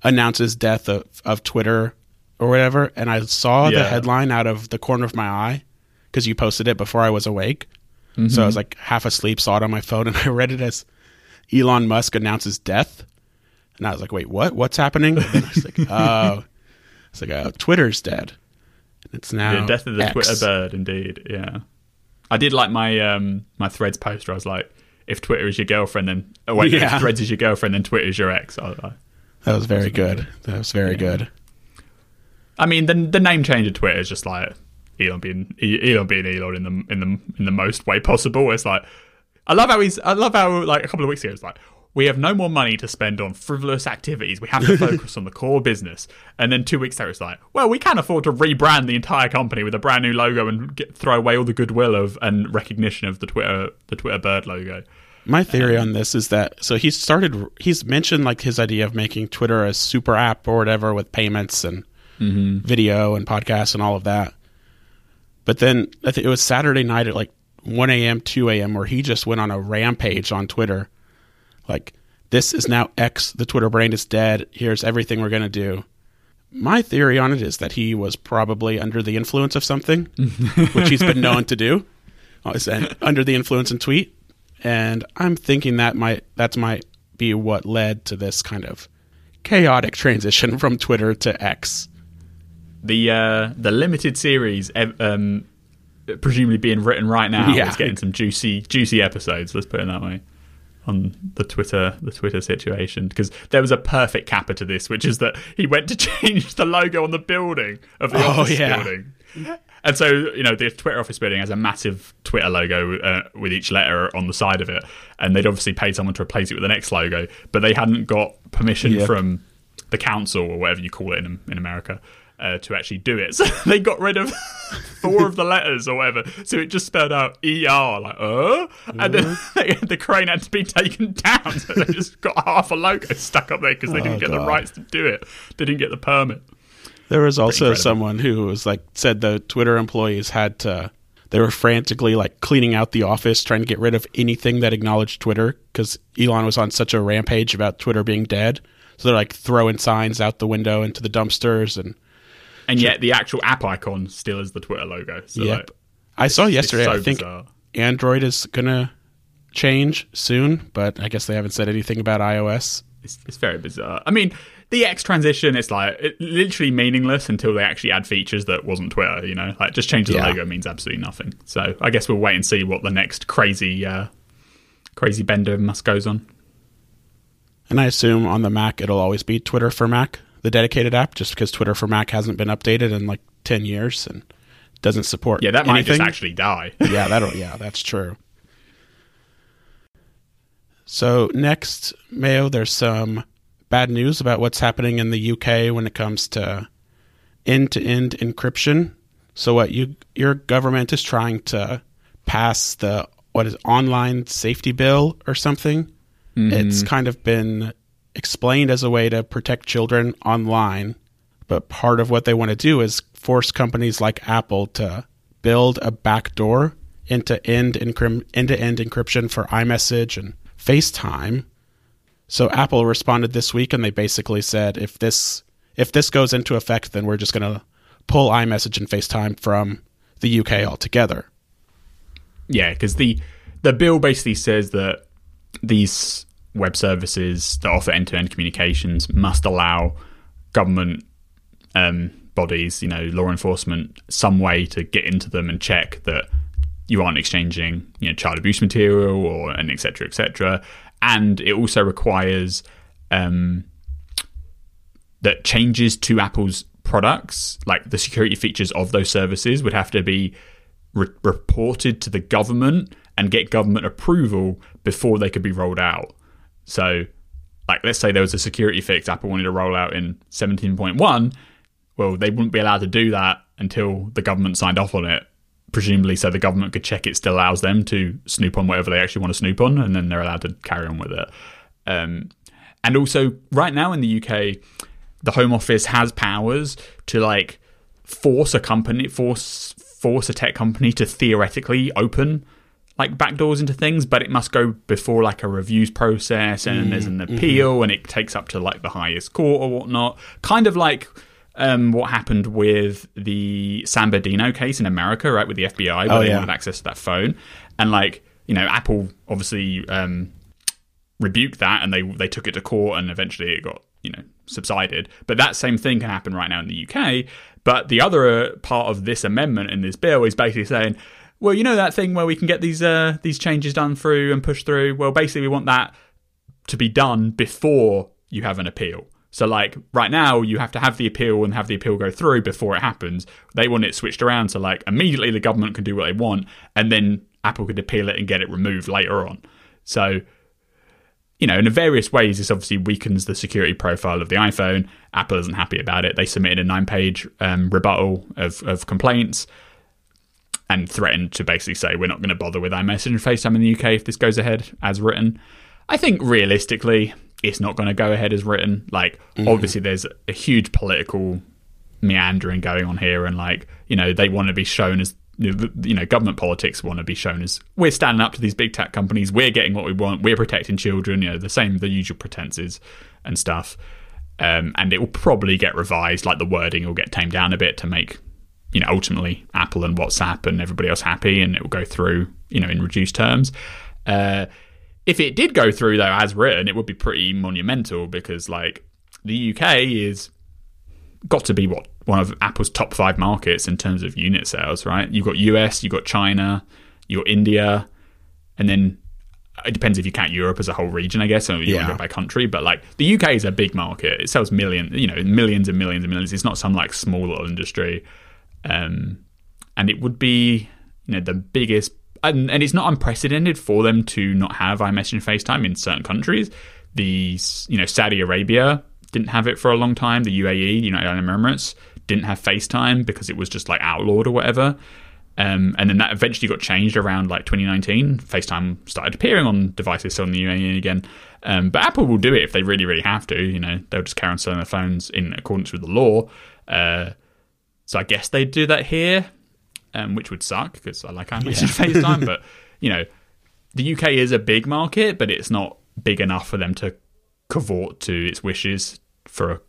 announces death of, of Twitter or whatever, and I saw the headline out of the corner of my eye because you posted it before I was awake. So I was like half asleep, saw it on my phone, and I read it as Elon Musk announces death. And I was like, wait, what? What's happening? And I was like, oh, it's like, oh, Twitter's dead. And it's now The death of the X. Twitter bird, indeed. Yeah, I did like my um my Threads post where I was like, if Twitter is your girlfriend, then oh wait, Yeah. if Threads is your girlfriend, then Twitter is your ex. I, I, That was very good. That was very good. I mean, the the name change of Twitter is just like Elon being Elon being Elon in the in the in the most way possible. It's like I love how he's I love how like a couple of weeks ago it's like we have no more money to spend on frivolous activities. We have to focus on the core business. And then two weeks later, it's like, well, we can't afford to rebrand the entire company with a brand new logo and get, throw away all the goodwill of and recognition of the Twitter the Twitter bird logo. My theory um, on this is that so he started he's mentioned like his idea of making Twitter a super app or whatever with payments and mm-hmm. video and podcasts and all of that. But then I think it was Saturday night at like 1 a.m., 2 a.m., where he just went on a rampage on Twitter. Like, this is now X. The Twitter brain is dead. Here's everything we're going to do. My theory on it is that he was probably under the influence of something, which he's been known to do. Is that under the influence and tweet. And I'm thinking that might that might be what led to this kind of chaotic transition from Twitter to X. The uh, the limited series, um, presumably being written right now, Yeah. is getting some juicy juicy episodes. Let's put it that way. On the Twitter the Twitter situation, because there was a perfect capper to this, which is that he went to change the logo on the building of the Oh, office yeah. building. And so, you know, the Twitter office building has a massive Twitter logo uh, with each letter on the side of it. And they'd obviously paid someone to replace it with the next logo, but they hadn't got permission from the council or whatever you call it in, in America uh, to actually do it. So they got rid of four of the letters or whatever. So it just spelled out ER, like, uh? And then the crane had to be taken down. So they just got half a logo stuck up there because they didn't Oh, get God. the rights to do it. They didn't get the permit. There was also someone who was like said the Twitter employees had to they were frantically like cleaning out the office trying to get rid of anything that acknowledged Twitter because Elon was on such a rampage about Twitter being dead. So they're like throwing signs out the window into the dumpsters and And yet the actual app icon still is the Twitter logo. So yep. like, I saw yesterday. so I think bizarre. Android is gonna change soon, but I guess they haven't said anything about iOS. It's, it's very bizarre. I mean, the X transition is like it, literally meaningless until they actually add features that wasn't Twitter. You know, like just changing Yeah. the logo means absolutely nothing. So I guess we'll wait and see what the next crazy, uh, crazy bender Musk goes on. And I assume on the Mac it'll always be Twitter for Mac, the dedicated app, just because Twitter for Mac hasn't been updated in like ten years and doesn't support. Yeah, that might anything. just actually die. yeah, that'll yeah, that's true. So next, Mayo, there's some bad news about what's happening in the UK when it comes to end-to-end encryption. So what you your government is trying to pass the what is online safety bill or something. Mm-hmm. It's kind of been explained as a way to protect children online, but part of what they want to do is force companies like Apple to build a backdoor into end encryp- end-to-end encryption for iMessage and FaceTime. So Apple responded this week and they basically said if this if this goes into effect then we're just going to pull iMessage and FaceTime from the UK altogether. Yeah, cuz the the bill basically says that these web services that offer end-to-end communications must allow government um, bodies, you know, law enforcement, some way to get into them and check that you aren't exchanging, you know, child abuse material or and etc. etc. And it also requires um, that changes to Apple's products, like the security features of those services, would have to be re- reported to the government and get government approval before they could be rolled out. So, like, let's say there was a security fix Apple wanted to roll out in 17.1. Well, they wouldn't be allowed to do that until the government signed off on it, presumably so the government could check it still allows them to snoop on whatever they actually want to snoop on, and then they're allowed to carry on with it. Um, and also, right now in the UK, the Home Office has powers to like force a company, force force a tech company to theoretically open like backdoors into things, but it must go before like a reviews process and mm, there's an mm-hmm. appeal mm-hmm. and it takes up to like the highest court or whatnot. Kind of like um, what happened with the San Bernardino case in America, right, with the FBI, where oh, they yeah. wanted access to that phone. And like, you know, Apple obviously um, rebuked that and they they took it to court and eventually it got, you know, subsided. But that same thing can happen right now in the UK. But the other part of this amendment in this bill is basically saying well, you know that thing where we can get these uh, these changes done through and pushed through. Well, basically, we want that to be done before you have an appeal. So, like right now, you have to have the appeal and have the appeal go through before it happens. They want it switched around so, like, immediately the government can do what they want, and then Apple could appeal it and get it removed later on. So, you know, in various ways, this obviously weakens the security profile of the iPhone. Apple isn't happy about it. They submitted a nine-page um, rebuttal of, of complaints and threatened to basically say we're not going to bother with iMessage and FaceTime in the UK if this goes ahead as written. I think realistically, it's not going to go ahead as written. Like, mm. obviously, there's a huge political meandering going on here, and like, you know, they want to be shown as you know, government politics want to be shown as we're standing up to these big tech companies, we're getting what we want, we're protecting children, you know, the same, the usual pretenses and stuff. Um, and it will probably get revised, like the wording will get tamed down a bit to make you know ultimately Apple and WhatsApp and everybody else happy, and it will go through you know in reduced terms. Uh, if it did go through though as written, it would be pretty monumental because like the UK is got to be what one of Apple's top five markets in terms of unit sales, right? You've got US, you've got China, you've got India, and then it depends if you count Europe as a whole region, I guess, or you yeah. go by country. But like the UK is a big market; it sells millions, you know, millions and millions and millions. It's not some like small little industry. Um, and it would be you know the biggest and, and it's not unprecedented for them to not have iMessage and FaceTime in certain countries. The you know Saudi Arabia didn't have it for a long time. The UAE, United Arab Emirates, didn't have FaceTime because it was just like outlawed or whatever. Um, and then that eventually got changed around like 2019. FaceTime started appearing on devices still in the UAE again. Um, but Apple will do it if they really, really have to. You know, they'll just carry on selling their phones in accordance with the law. Uh, so I guess they'd do that here, um, which would suck because I like iMessage yeah. FaceTime. But you know, the UK is a big market, but it's not big enough for them to cavort to its wishes for a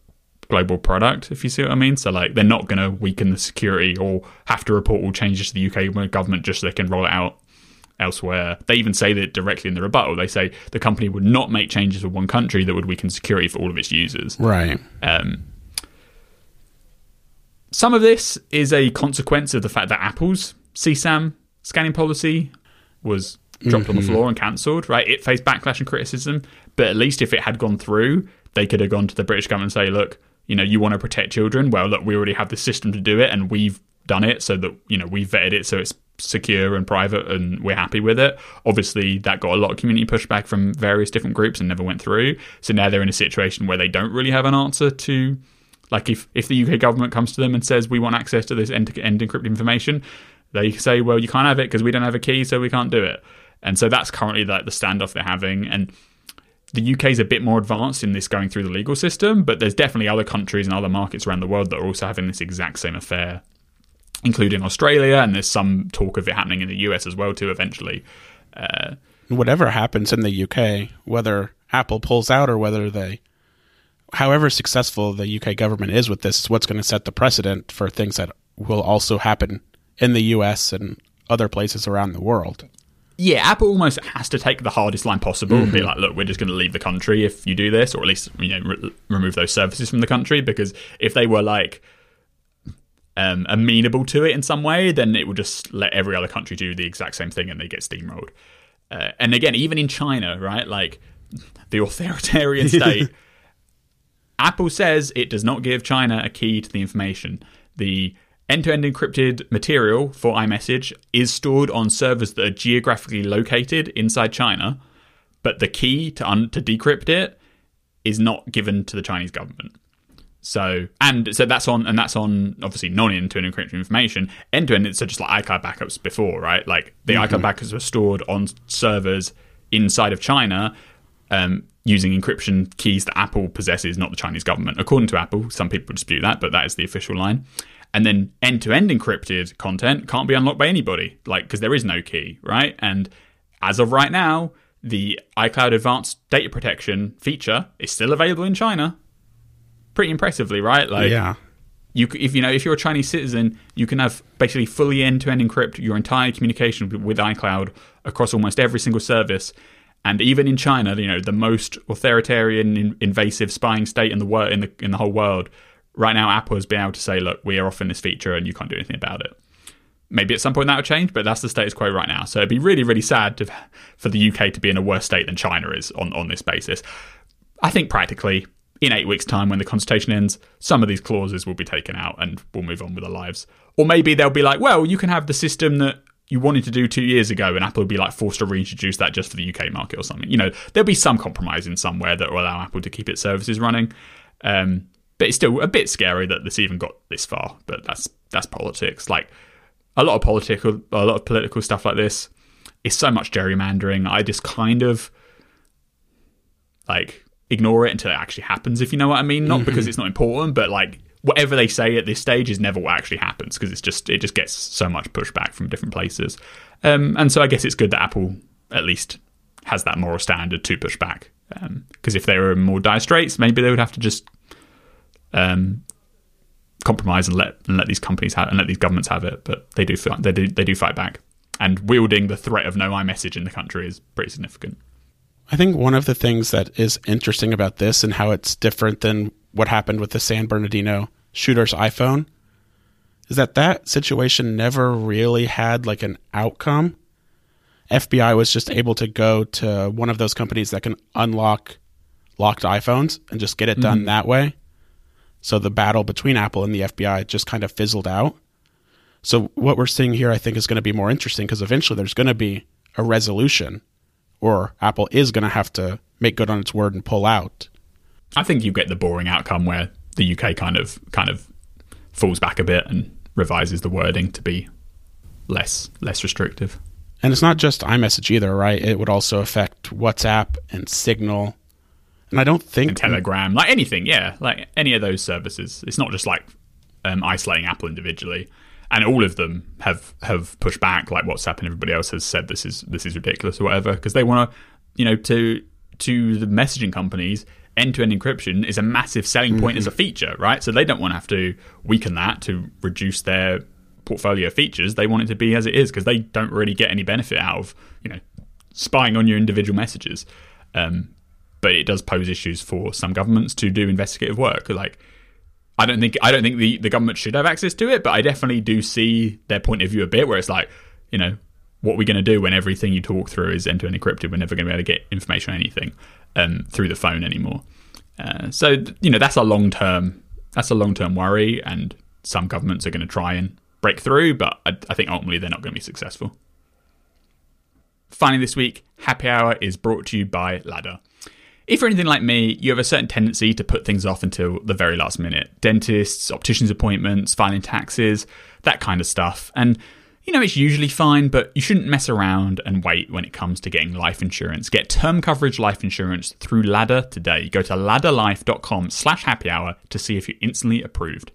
global product. If you see what I mean. So like, they're not going to weaken the security or have to report all changes to the UK government just so they can roll it out elsewhere. They even say that directly in the rebuttal. They say the company would not make changes for one country that would weaken security for all of its users. Right. Um, some of this is a consequence of the fact that Apple's CSAM scanning policy was dropped mm-hmm. on the mm-hmm. floor and cancelled, right? It faced backlash and criticism, but at least if it had gone through, they could have gone to the British government and say, look, you know, you want to protect children. Well, look, we already have the system to do it and we've done it so that, you know, we've vetted it so it's secure and private and we're happy with it. Obviously, that got a lot of community pushback from various different groups and never went through. So now they're in a situation where they don't really have an answer to like if, if the UK government comes to them and says we want access to this end-to-end encrypted information, they say, well, you can't have it because we don't have a key, so we can't do it. And so that's currently like the standoff they're having. And the UK is a bit more advanced in this going through the legal system, but there's definitely other countries and other markets around the world that are also having this exact same affair. including Australia, and there's some talk of it happening in the US as well too eventually. Uh, Whatever happens in the UK, whether Apple pulls out or whether they, however successful the UK government is with this, is what's going to set the precedent for things that will also happen in the US and other places around the world. yeah, Apple almost has to take the hardest line possible and be like, look, we're just going to leave the country if you do this, or at least you know re- remove those services from the country. Because if they were like um, amenable to it in some way, then it would just let every other country do the exact same thing and they get steamrolled. Uh, and again, even in China, right, like the authoritarian state, Apple says it does not give China a key to the information. The end-to-end encrypted material for iMessage is stored on servers that are geographically located inside China, but the key to un- to decrypt it is not given to the Chinese government. So and so that's on and that's on obviously non end-to-end encrypted information. End-to-end it's just like iCloud backups before, right? Like the iCloud backups were stored on servers inside of China um, using encryption keys that Apple possesses, not the Chinese government. According to Apple, some people dispute that, but that is the official line. And then end-to-end encrypted content can't be unlocked by anybody, like because there is no key, right? And as of right now, the iCloud Advanced Data Protection feature is still available in China. Pretty impressively, right? Like, yeah. you if you know if you're a Chinese citizen, you can have basically fully end-to-end encrypt your entire communication with- with iCloud across almost every single service. And even in China, you know the most authoritarian, in, invasive spying state in the world, in the in the whole world, right now, Apple has been able to say, "Look, we are offering this feature, and you can't do anything about it." Maybe at some point that will change, but that's the status quo right now. So it'd be really, really sad to, for the UK to be in a worse state than China is on, on this basis. I think practically in eight weeks' time, when the consultation ends, some of these clauses will be taken out and we'll move on with our lives. Or maybe they'll be like, well, you can have the system that you wanted to do two years ago, and Apple would be like forced to reintroduce that just for the UK market or something. You know, there'll be some compromise in somewhere that will allow Apple to keep its services running. Um, but it's still a bit scary that this even got this far. But that's that's politics. Like a lot of political, a lot of political stuff like this is so much gerrymandering. I just kind of like ignore it until it actually happens. If you know what I mean, not because it's not important, but like whatever they say at this stage is never what actually happens because it's just it just gets so much pushback from different places. Um, and so I guess it's good that Apple at least has that moral standard to push back. Because if they were in more dire straits, maybe they would have to just um, compromise and let and let these companies have and let these governments have it. But they do fight, they do they do fight back. And wielding the threat of no iMessage in the country is pretty significant. I think one of the things that is interesting about this and how it's different than what happened with the San Bernardino shooter's iPhone is that that situation never really had like an outcome. FBI was just able to go to one of those companies that can unlock locked iPhones and just get it done mm-hmm. that way. So the battle between Apple and the FBI just kind of fizzled out. So what we're seeing here, I think, is going to be more interesting because eventually there's going to be a resolution, or Apple is going to have to make good on its word and pull out. I think you get the boring outcome where the UK kind of kind of falls back a bit and revises the wording to be less less restrictive. And it's not just iMessage either, right? It would also affect WhatsApp and Signal. And I don't think And Telegram, like anything, yeah, like any of those services. It's not just like um, isolating Apple individually. And all of them have have pushed back, like WhatsApp and everybody else has said this is this is ridiculous or whatever, because they want to, you know, to to the messaging companies, end to end encryption is a massive selling point as a feature, right? So they don't want to have to weaken that to reduce their portfolio features. They want it to be as it is because they don't really get any benefit out of you know spying on your individual messages. Um, but it does pose issues for some governments to do investigative work. Like I don't think I don't think the, the government should have access to it, but I definitely do see their point of view a bit where it's like, you know, what are we going to do when everything you talk through is end to end encrypted? We're never going to be able to get information on anything um, through the phone anymore. Uh, so you know that's a long term that's a long term worry, and some governments are going to try and break through, but I, I think ultimately they're not going to be successful. Finally, this week, Happy Hour is brought to you by Ladder. If you're anything like me, you have a certain tendency to put things off until the very last minute. Dentists, opticians' appointments, filing taxes, that kind of stuff. And you know, it's usually fine, but you shouldn't mess around and wait when it comes to getting life insurance. Get term coverage life insurance through Ladder today. Go to ladderlife.com slash happy hour to see if you're instantly approved.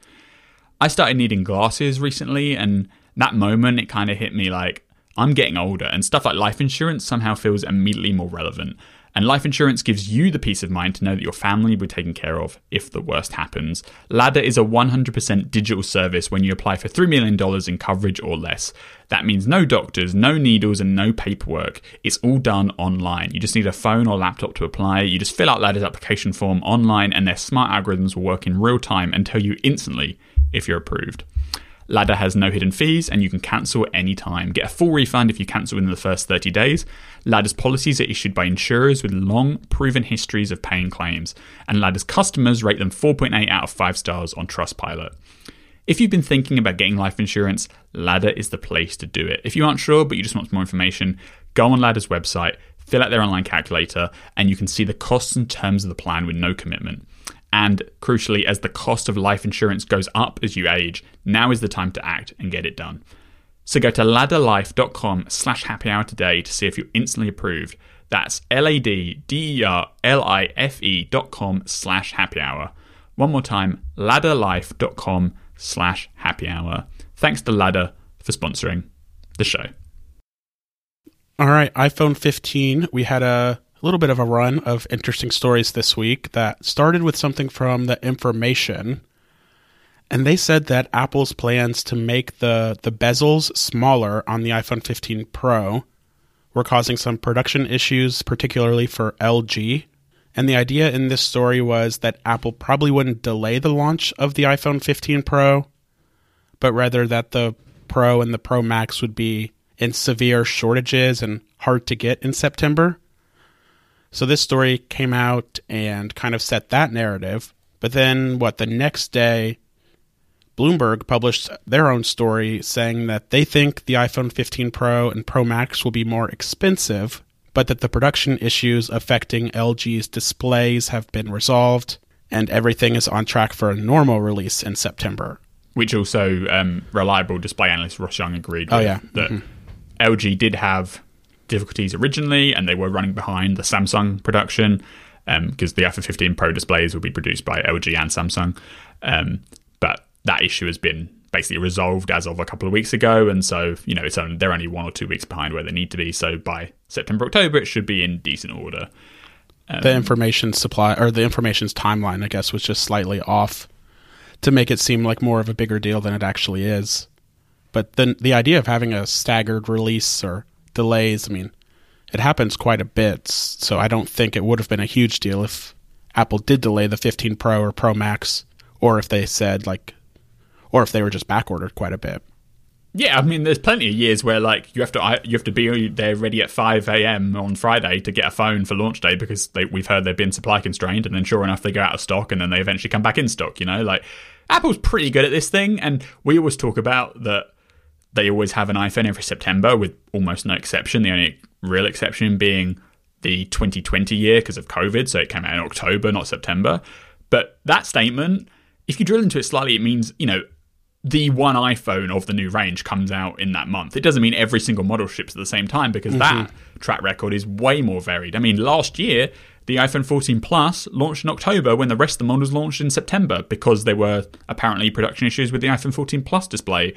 I started needing glasses recently, and that moment it kind of hit me like I'm getting older, and stuff like life insurance somehow feels immediately more relevant. And life insurance gives you the peace of mind to know that your family will be taken care of if the worst happens. Ladder is a 100% digital service when you apply for $3 million in coverage or less. That means no doctors, no needles, and no paperwork. It's all done online. You just need a phone or laptop to apply. You just fill out Ladder's application form online, and their smart algorithms will work in real time and tell you instantly if you're approved. Ladder has no hidden fees and you can cancel at any time. Get a full refund if you cancel within the first 30 days. Ladder's policies are issued by insurers with long, proven histories of paying claims, and Ladder's customers rate them 4.8 out of 5 stars on Trustpilot. If you've been thinking about getting life insurance, Ladder is the place to do it. If you aren't sure but you just want more information, go on Ladder's website, fill out their online calculator, and you can see the costs and terms of the plan with no commitment. And crucially, as the cost of life insurance goes up as you age, now is the time to act and get it done. So go to ladderlife.com slash happy hour today to see if you're instantly approved. That's L-A-D-D-E-R-L-I-F-E dot com slash happy hour. One more time, ladderlife.com slash happy hour. Thanks to Ladder for sponsoring the show. All right, iPhone 15. We had a little bit of a run of interesting stories this week that started with something from the information. And they said that Apple's plans to make the, the bezels smaller on the iPhone 15 Pro were causing some production issues, particularly for LG. And the idea in this story was that Apple probably wouldn't delay the launch of the iPhone 15 Pro, but rather that the Pro and the Pro Max would be in severe shortages and hard to get in September. So this story came out and kind of set that narrative. But then, what, the next day, Bloomberg published their own story saying that they think the iPhone 15 Pro and Pro Max will be more expensive, but that the production issues affecting LG's displays have been resolved and everything is on track for a normal release in September. Which also, um, reliable display analyst Ross Young agreed Oh, with, yeah. that LG did have difficulties originally and they were running behind the Samsung production because the iPhone 15 Pro displays will be produced by LG and Samsung. Um, but that issue has been basically resolved as of a couple of weeks ago, and so you know it's only, they're only one or two weeks behind where they need to be. So by September October, it should be in decent order. the information supply or the information's timeline, I guess, was just slightly off to make it seem like more of a bigger deal than it actually is. But then the idea of having a staggered release or delays, I mean, it happens quite a bit. So I don't think it would have been a huge deal if Apple did delay the 15 Pro or Pro Max, or if they said like, or if they were just back ordered quite a bit. Yeah, I mean, there's plenty of years where like you have to you have to be there ready at five a.m. on Friday to get a phone for launch day because they, we've heard they've been supply constrained, and then sure enough they go out of stock, and then they eventually come back in stock. You know, like Apple's pretty good at this thing, and we always talk about that they always have an iPhone every September with almost no exception. The only real exception being the 2020 year because of COVID, so it came out in October, not September. But that statement, if you drill into it slightly, it means you know the one iPhone of the new range comes out in that month. It doesn't mean every single model ships at the same time because mm-hmm. that track record is way more varied. I mean, last year, the iPhone 14 Plus launched in October when the rest of the models launched in September because there were apparently production issues with the iPhone 14 Plus display.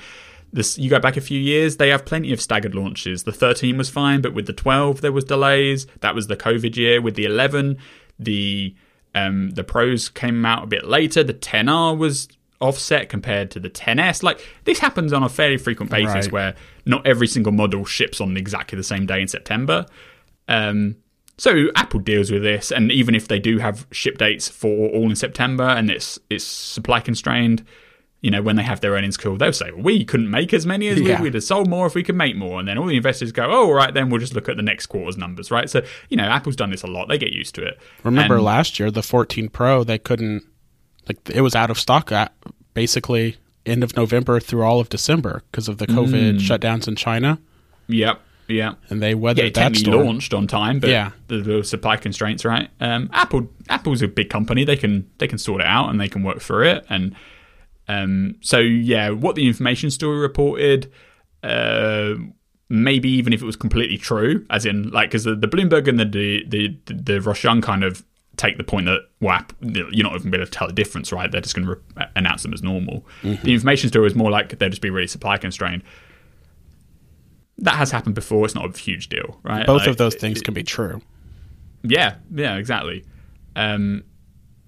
This, you go back a few years, they have plenty of staggered launches. The 13 was fine, but with the 12 there was delays. That was the COVID year. With the 11, the um, the pros came out a bit later. The 10R was offset compared to the 10s. Like this happens on a fairly frequent basis Right. where not every single model ships on exactly the same day in September. Um, so Apple deals with this, and even if they do have ship dates for all in September and it's it's supply constrained, you know, when they have their earnings call, they'll say, well, "We couldn't make as many as Yeah. we, we'd have sold more if we could make more." And then all the investors go, "Oh, all right, then we'll just look at the next quarter's numbers, right?" So you know, Apple's done this a lot; they get used to it. Remember And- last year, the 14 Pro, they couldn't, like, it was out of stock at basically end of November through all of December because of the COVID shutdowns in China. Yep, Yeah, And they weathered it that storm. launched on time, but Yeah. the, the supply constraints, right? Um, Apple, Apple's a big company; they can they can sort it out and they can work through it. And um, so, yeah, what the information story reported, uh, maybe even if it was completely true, as in like because the, the Bloomberg and the the the, the Young kind of take the point that well, you're not even going to tell the difference, right? They're just going to re- announce them as normal. Mm-hmm. The information story is more like they'll just be really supply constrained. That has happened before. It's not a huge deal, right? Both Like, of those things can be true. yeah, yeah, exactly. Um,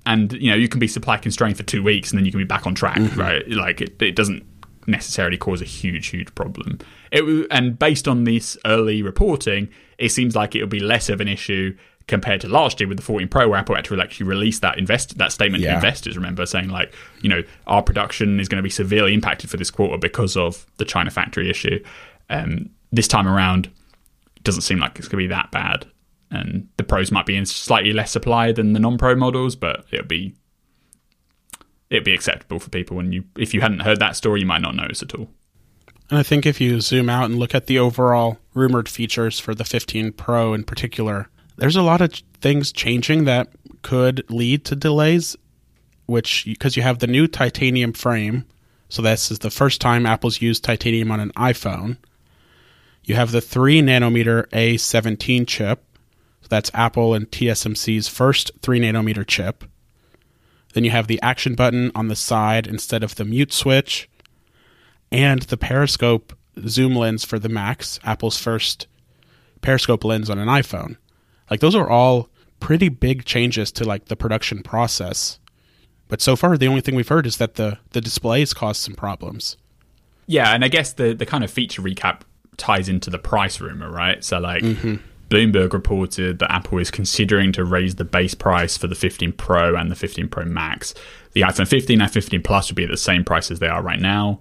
and you know, you can be supply constrained for two weeks, and then you can be back on track, right? Like it, it doesn't necessarily cause a huge, huge problem. It and based on this early reporting, it seems like it'll be less of an issue compared to last year with the 14 Pro, where Apple actually actually released that invest that statement to investors. Remember saying like, you know, our production is going to be severely impacted for this quarter because of the China factory issue. Um, this time around, it doesn't seem like it's going to be that bad. And the pros might be in slightly less supply than the non-pro models, but it'll be it'll be acceptable for people. And you, if you hadn't heard that story, you might not notice at all. And I think if you zoom out and look at the overall rumored features for the 15 Pro in particular, there's a lot of things changing that could lead to delays, which because you have the new titanium frame, so this is the first time Apple's used titanium on an iPhone. You have the 3 nanometer A17 chip, that's Apple and TSMC's first 3 nanometer chip. Then you have the action button on the side instead of the mute switch and the periscope zoom lens for the Max, Apple's first periscope lens on an iPhone. Like those are all pretty big changes to like the production process. But so far the only thing we've heard is that the the displays caused some problems. Yeah, and I guess the the kind of feature recap ties into the price rumor, right? So like mm-hmm. Bloomberg reported that Apple is considering to raise the base price for the 15 Pro and the 15 Pro Max. The iPhone 15 and 15 Plus would be at the same price as they are right now.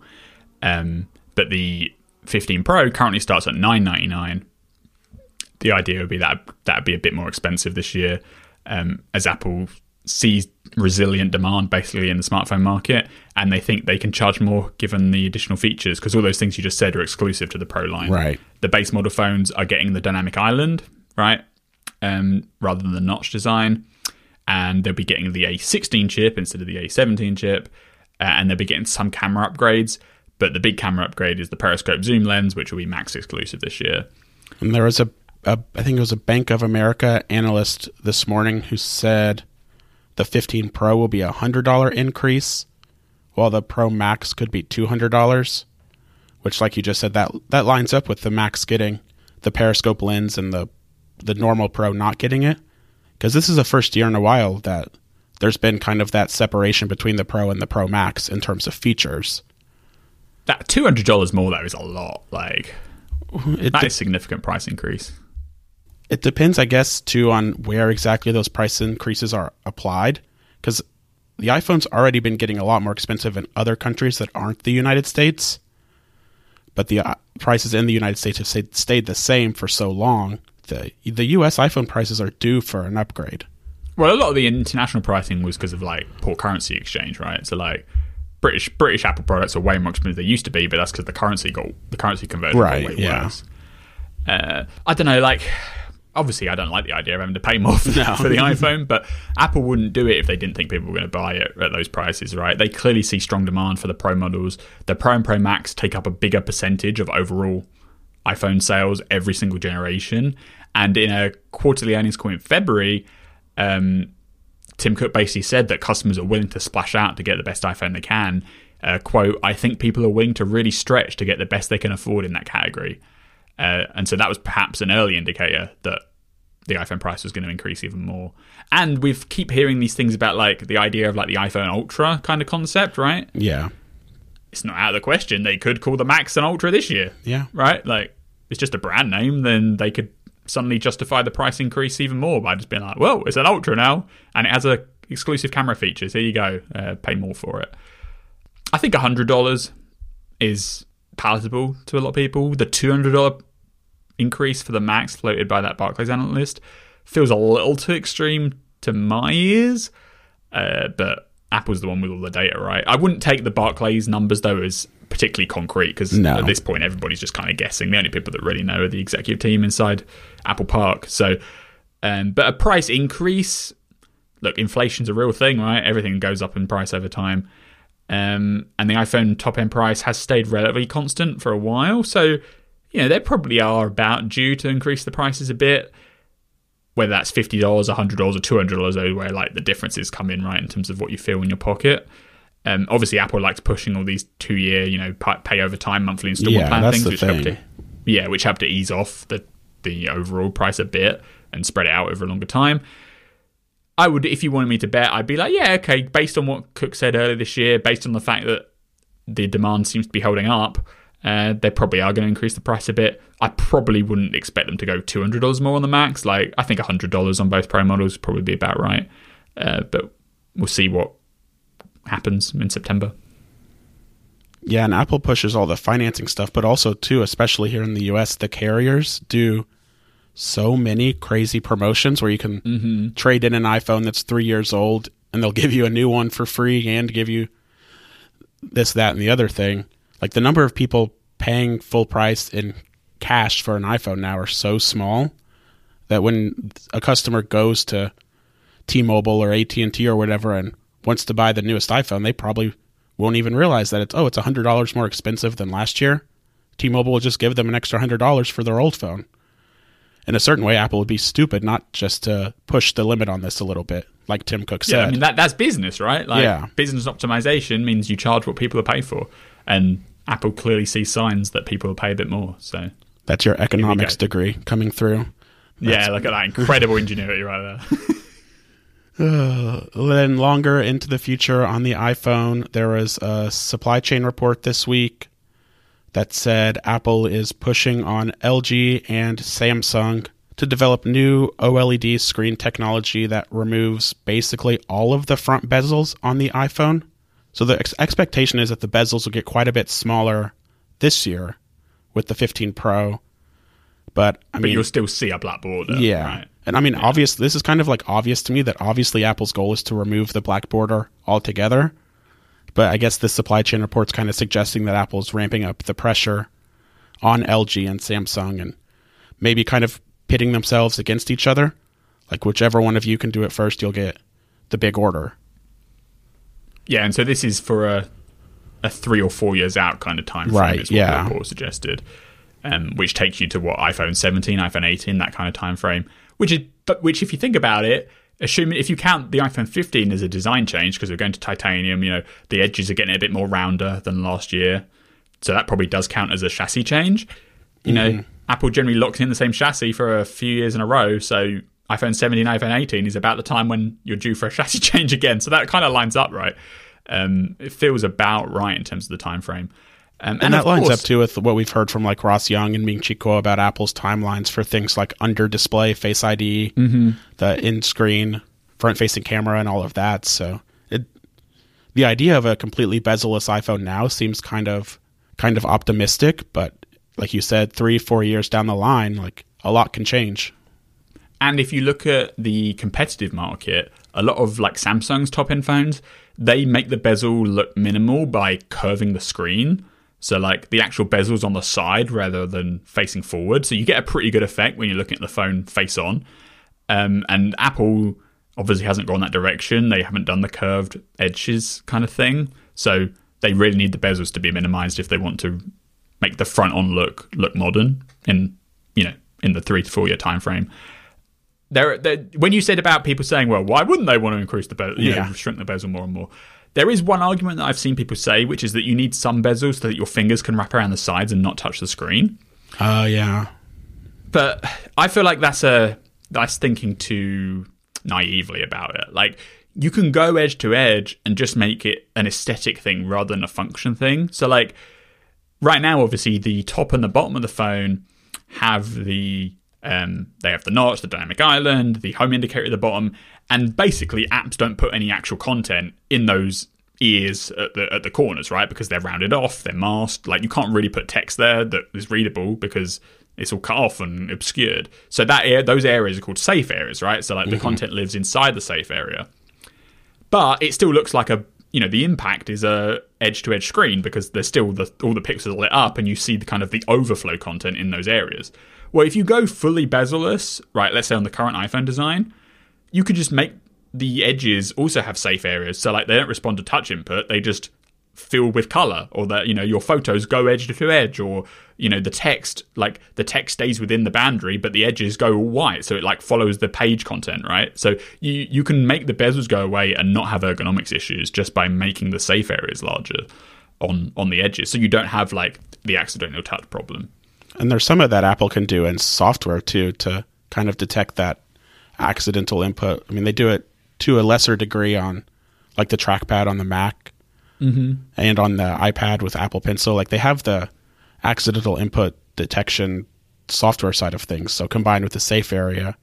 Um, but the 15 Pro currently starts at 9.99. The idea would be that that'd be a bit more expensive this year, um, as Apple sees resilient demand basically in the smartphone market, and they think they can charge more given the additional features because all those things you just said are exclusive to the Pro line. Right. The base model phones are getting the dynamic island, right, um, rather than the notch design, and they'll be getting the A16 chip instead of the A17 chip, uh, and they'll be getting some camera upgrades. But the big camera upgrade is the periscope zoom lens, which will be Max exclusive this year. And there was a, a I think it was a Bank of America analyst this morning who said the 15 Pro will be a $100 increase while the Pro Max could be $200, which like you just said that that lines up with the Max getting the periscope lens and the the normal Pro not getting it because this is the first year in a while that there's been kind of that separation between the Pro and the Pro Max in terms of features. That two hundred dollars more though is a lot. Like It, that is significant price increase. It depends, I guess, too, on where exactly those price increases are applied. Because the iPhone's already been getting a lot more expensive in other countries that aren't the United States. But the uh, prices in the United States have stayed, stayed the same for so long. The, the US iPhone prices are due for an upgrade. Well, a lot of the international pricing was because of like poor currency exchange, right? So like British British Apple products are way more expensive than they used to be, but that's because the currency got the currency conversion Right, way yeah. worse. Uh, I don't know, like obviously I don't like the idea of having to pay more for, for the iPhone, but Apple wouldn't do it if they didn't think people were going to buy it at those prices, right? They clearly see strong demand for the Pro models. The Pro and Pro Max take up a bigger percentage of overall iPhone sales every single generation. And in a quarterly earnings call in February, um, Tim Cook basically said that customers are willing to splash out to get the best iPhone they can. Uh, quote, I think people are willing to really stretch to get the best they can afford in that category. Uh, and so that was perhaps an early indicator that the iPhone price was going to increase even more. And we keep hearing these things about like the idea of like the iPhone Ultra kind of concept, right? Yeah. It's not out of the question. They could call the Max an Ultra this year Yeah. right? Like it's just a brand name, then they could suddenly justify the price increase even more by just being like, "Well, it's an Ultra now, and it has a exclusive camera features. Here you go, uh, pay more for it." I think hundred dollars is palatable to a lot of people. The two hundred dollar increase for the Max floated by that Barclays analyst feels a little too extreme to my ears, uh, but Apple's the one with all the data, right? I wouldn't take the Barclays numbers though as particularly concrete because No. at this point everybody's just kind of guessing. The only people that really know are the executive team inside Apple Park. So, um, but a price increase. Look, inflation's a real thing, right? Everything goes up in price over time. Um, and the iPhone top end price has stayed relatively constant for a while. So, you know, they probably are about due to increase the prices a bit. whether that's fifty dollars, hundred dollars, or two hundred dollars, where like the differences come in, right, in terms of what you feel in your pocket. Um, obviously, Apple likes pushing all these two-year, you know, pay over time monthly installment Yeah, plan things, which thing. to, yeah, which help to ease off the the overall price a bit and spread it out over a longer time. I would, if you wanted me to bet, I'd be like, yeah, okay, based on what Cook said earlier this year, based on the fact that the demand seems to be holding up, uh, they probably are going to increase the price a bit. I probably wouldn't expect them to go two hundred dollars more on the Max. Like I think hundred dollars on both Pro models would probably be about right. Uh, but we'll see what happens in September. Yeah, and Apple pushes all the financing stuff, but also too, especially here in the US, the carriers do so many crazy promotions where you can trade in an iPhone that's three years old and they'll give you a new one for free and give you this, that, and the other thing. Like the number of people paying full price in cash for an iPhone now are so small that when a customer goes to T-Mobile or AT&T or whatever and wants to buy the newest iPhone, they probably won't even realize that it's oh, it's hundred dollars more expensive than last year. T-Mobile will just give them an extra hundred dollars for their old phone. In a certain way, Apple would be stupid not just to push the limit on this a little bit, like Tim Cook said. Yeah, I mean that that's business, right? Like Yeah. business optimization means you charge what people are paid for, and Apple clearly sees signs that people will pay a bit more. So That's your economics degree coming through. yeah, look at that incredible ingenuity right there. Uh, then longer into the future on the iPhone, there was a supply chain report this week that said Apple is pushing on LG and Samsung to develop new OLED screen technology that removes basically all of the front bezels on the iPhone. So the ex- expectation is that the bezels will get quite a bit smaller this year with the 15 Pro. But I but mean, you'll still see a black border. yeah. right? And I mean, obvious. This is kind of like obvious to me that obviously Apple's goal is to remove the black border altogether. But I guess this supply chain report's kind of suggesting that Apple's ramping up the pressure on LG and Samsung and maybe kind of pitting themselves against each other. Like whichever one of you can do it first, you'll get the big order. Yeah, and so this is for a a three or four years out kind of time frame. Right, is what yeah. the report suggested, um, which takes you to what iPhone 17, iPhone 18, that kind of time frame. Which is, but which if you think about it, assuming if you count the iPhone 15 as a design change because we're going to titanium, you know, the edges are getting a bit more rounder than last year, so that probably does count as a chassis change. You know, Apple generally locks in the same chassis for a few years in a row, so iPhone 17, iPhone 18 is about the time when you're due for a chassis change again. So that kind of lines up, right? Um, it feels about right in terms of the time frame. Um, And, that lines course- up too with what we've heard from like Ross Young and Ming Chi Kuo about Apple's timelines for things like under display Face ID, Mm-hmm. the in screen front facing camera, and all of that. So it, the idea of a completely bezel-less iPhone now seems kind of kind of optimistic, but like you said, three four years down the line, like a lot can change. And if you look at the competitive market, a lot of like Samsung's top end phones, they make the bezel look minimal by curving the screen. So like the actual bezel's on the side rather than facing forward. So you get a pretty good effect when you're looking at the phone face on. Um, and Apple obviously hasn't gone that direction. They haven't done the curved edges kind of thing. So they really need the bezels to be minimized if they want to make the front on look look modern in you know in the three to four year time frame there, there when you said about people saying, well, why wouldn't they want to increase the bezel, Yeah. know, shrink the bezel more and more? There is one argument that I've seen people say, which is that you need some bezels so that your fingers can wrap around the sides and not touch the screen. Oh yeah, But I feel like that's a that's thinking too naively about it. Like you can go edge to edge and just make it an aesthetic thing rather than a function thing. So like right now, obviously the top and the bottom of the phone have the um, they have the notch, the dynamic island, the home indicator at the bottom, and basically apps don't put any actual content in those ears at the at the corners, right? Because they're rounded off, they're masked. Like you can't really put text there that is readable because it's all cut off and obscured. So that those areas are called safe areas, right? So like the content lives inside the safe area but it still looks like a you know the impact is a edge to edge screen because there's still the all the pixels lit up and you see the kind of the overflow content in those areas. Well if you go fully bezel-less right let's say on the current iphone design you could just make the edges also have safe areas. So like they don't respond to touch input they just filled with color or that you know your photos go edge to edge or you know the text like the text stays within the boundary but the edges go white so it like follows the page content right? So you you can make the bezels go away and not have ergonomics issues just by making the safe areas larger on on the edges so you don't have like the accidental touch problem. And there's some of that apple can do in software too to kind of detect that accidental input. I mean they do it to a lesser degree on like the trackpad on the mac mm-hmm. and on the iPad with Apple Pencil. Like they have the accidental input detection software side of things. So combined with the safe area,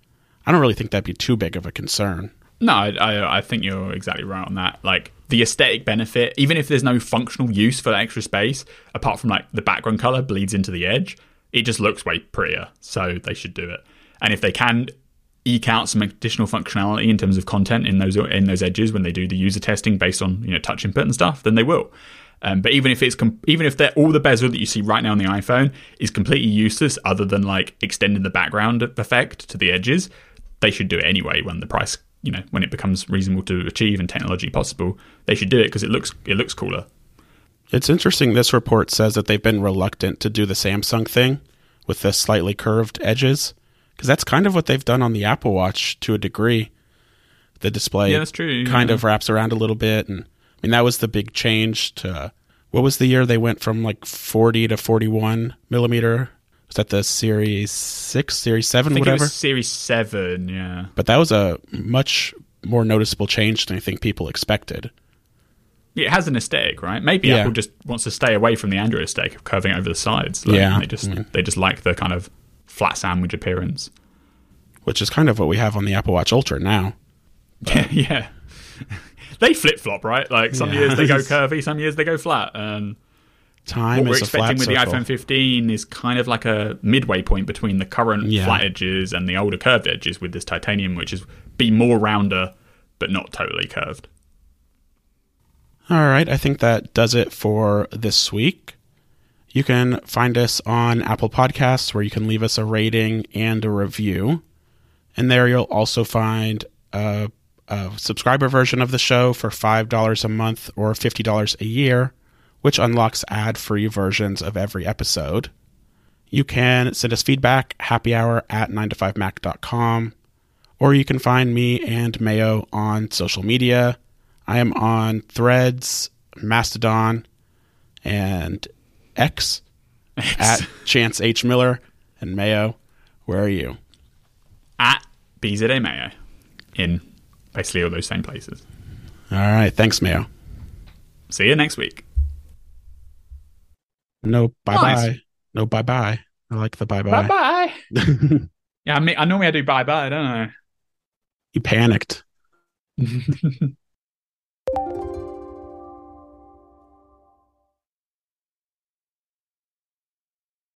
I don't really think that'd be too big of a concern. No, I, I think you're exactly right on that. Like the aesthetic benefit, even if there's no functional use for the extra space, apart from like the background color bleeds into the edge, it just looks way prettier. So they should do it. And if they can eke out some additional functionality in terms of content in those in those edges when they do the user testing based on you know touch input and stuff, then they will. Um, but even if it's com- even if all the bezel that you see right now on the iPhone is completely useless, other than like extending the background effect to the edges, they should do it anyway when the price you know when it becomes reasonable to achieve and technology possible. They should do it because it looks it looks cooler. It's interesting. This report says that they've been reluctant to do the Samsung thing with the slightly curved edges because that's kind of what they've done on the Apple Watch to a degree. The display yeah, that's true. kind yeah. of wraps around a little bit, and I mean that was the big change to what was the year they went from like 40 to 41 millimeter. Was that the Series Six, Series Seven, whatever? Series Seven, yeah. But that was a much more noticeable change than I think people expected. It has an aesthetic, right? Maybe Yeah. Apple just wants to stay away from the Android aesthetic of curving over the sides. Like, Yeah. they just Mm. they just like the kind of flat sandwich appearance. which is kind of what we have on the Apple Watch Ultra now. Yeah, yeah. they flip flop, right? Like some Yeah. years they go curvy, some years they go flat. And Time what we're expecting with circle. the iPhone 15 is kind of like a midway point between the current Yeah. flat edges and the older curved edges with this titanium, which is be more rounder but not totally curved. All right, I think that does it for this week. You can find us on Apple Podcasts where you can leave us a rating and a review. And there you'll also find a, a subscriber version of the show for $5 a month or $50 a year, which unlocks ad free versions of every episode. You can send us feedback, happy hour at 9to5mac.com, or you can find me and Mayo on social media. I am on Threads, Mastodon, and X at Chance H. Miller and Mayo. Where are you? At BZA Mayo in basically all those same places. All right. Thanks, Mayo. See you next week. No bye bye. Nice. No bye bye. I like the bye bye. bye. bye. yeah, I, mean, I normally I do bye bye, don't I? you panicked.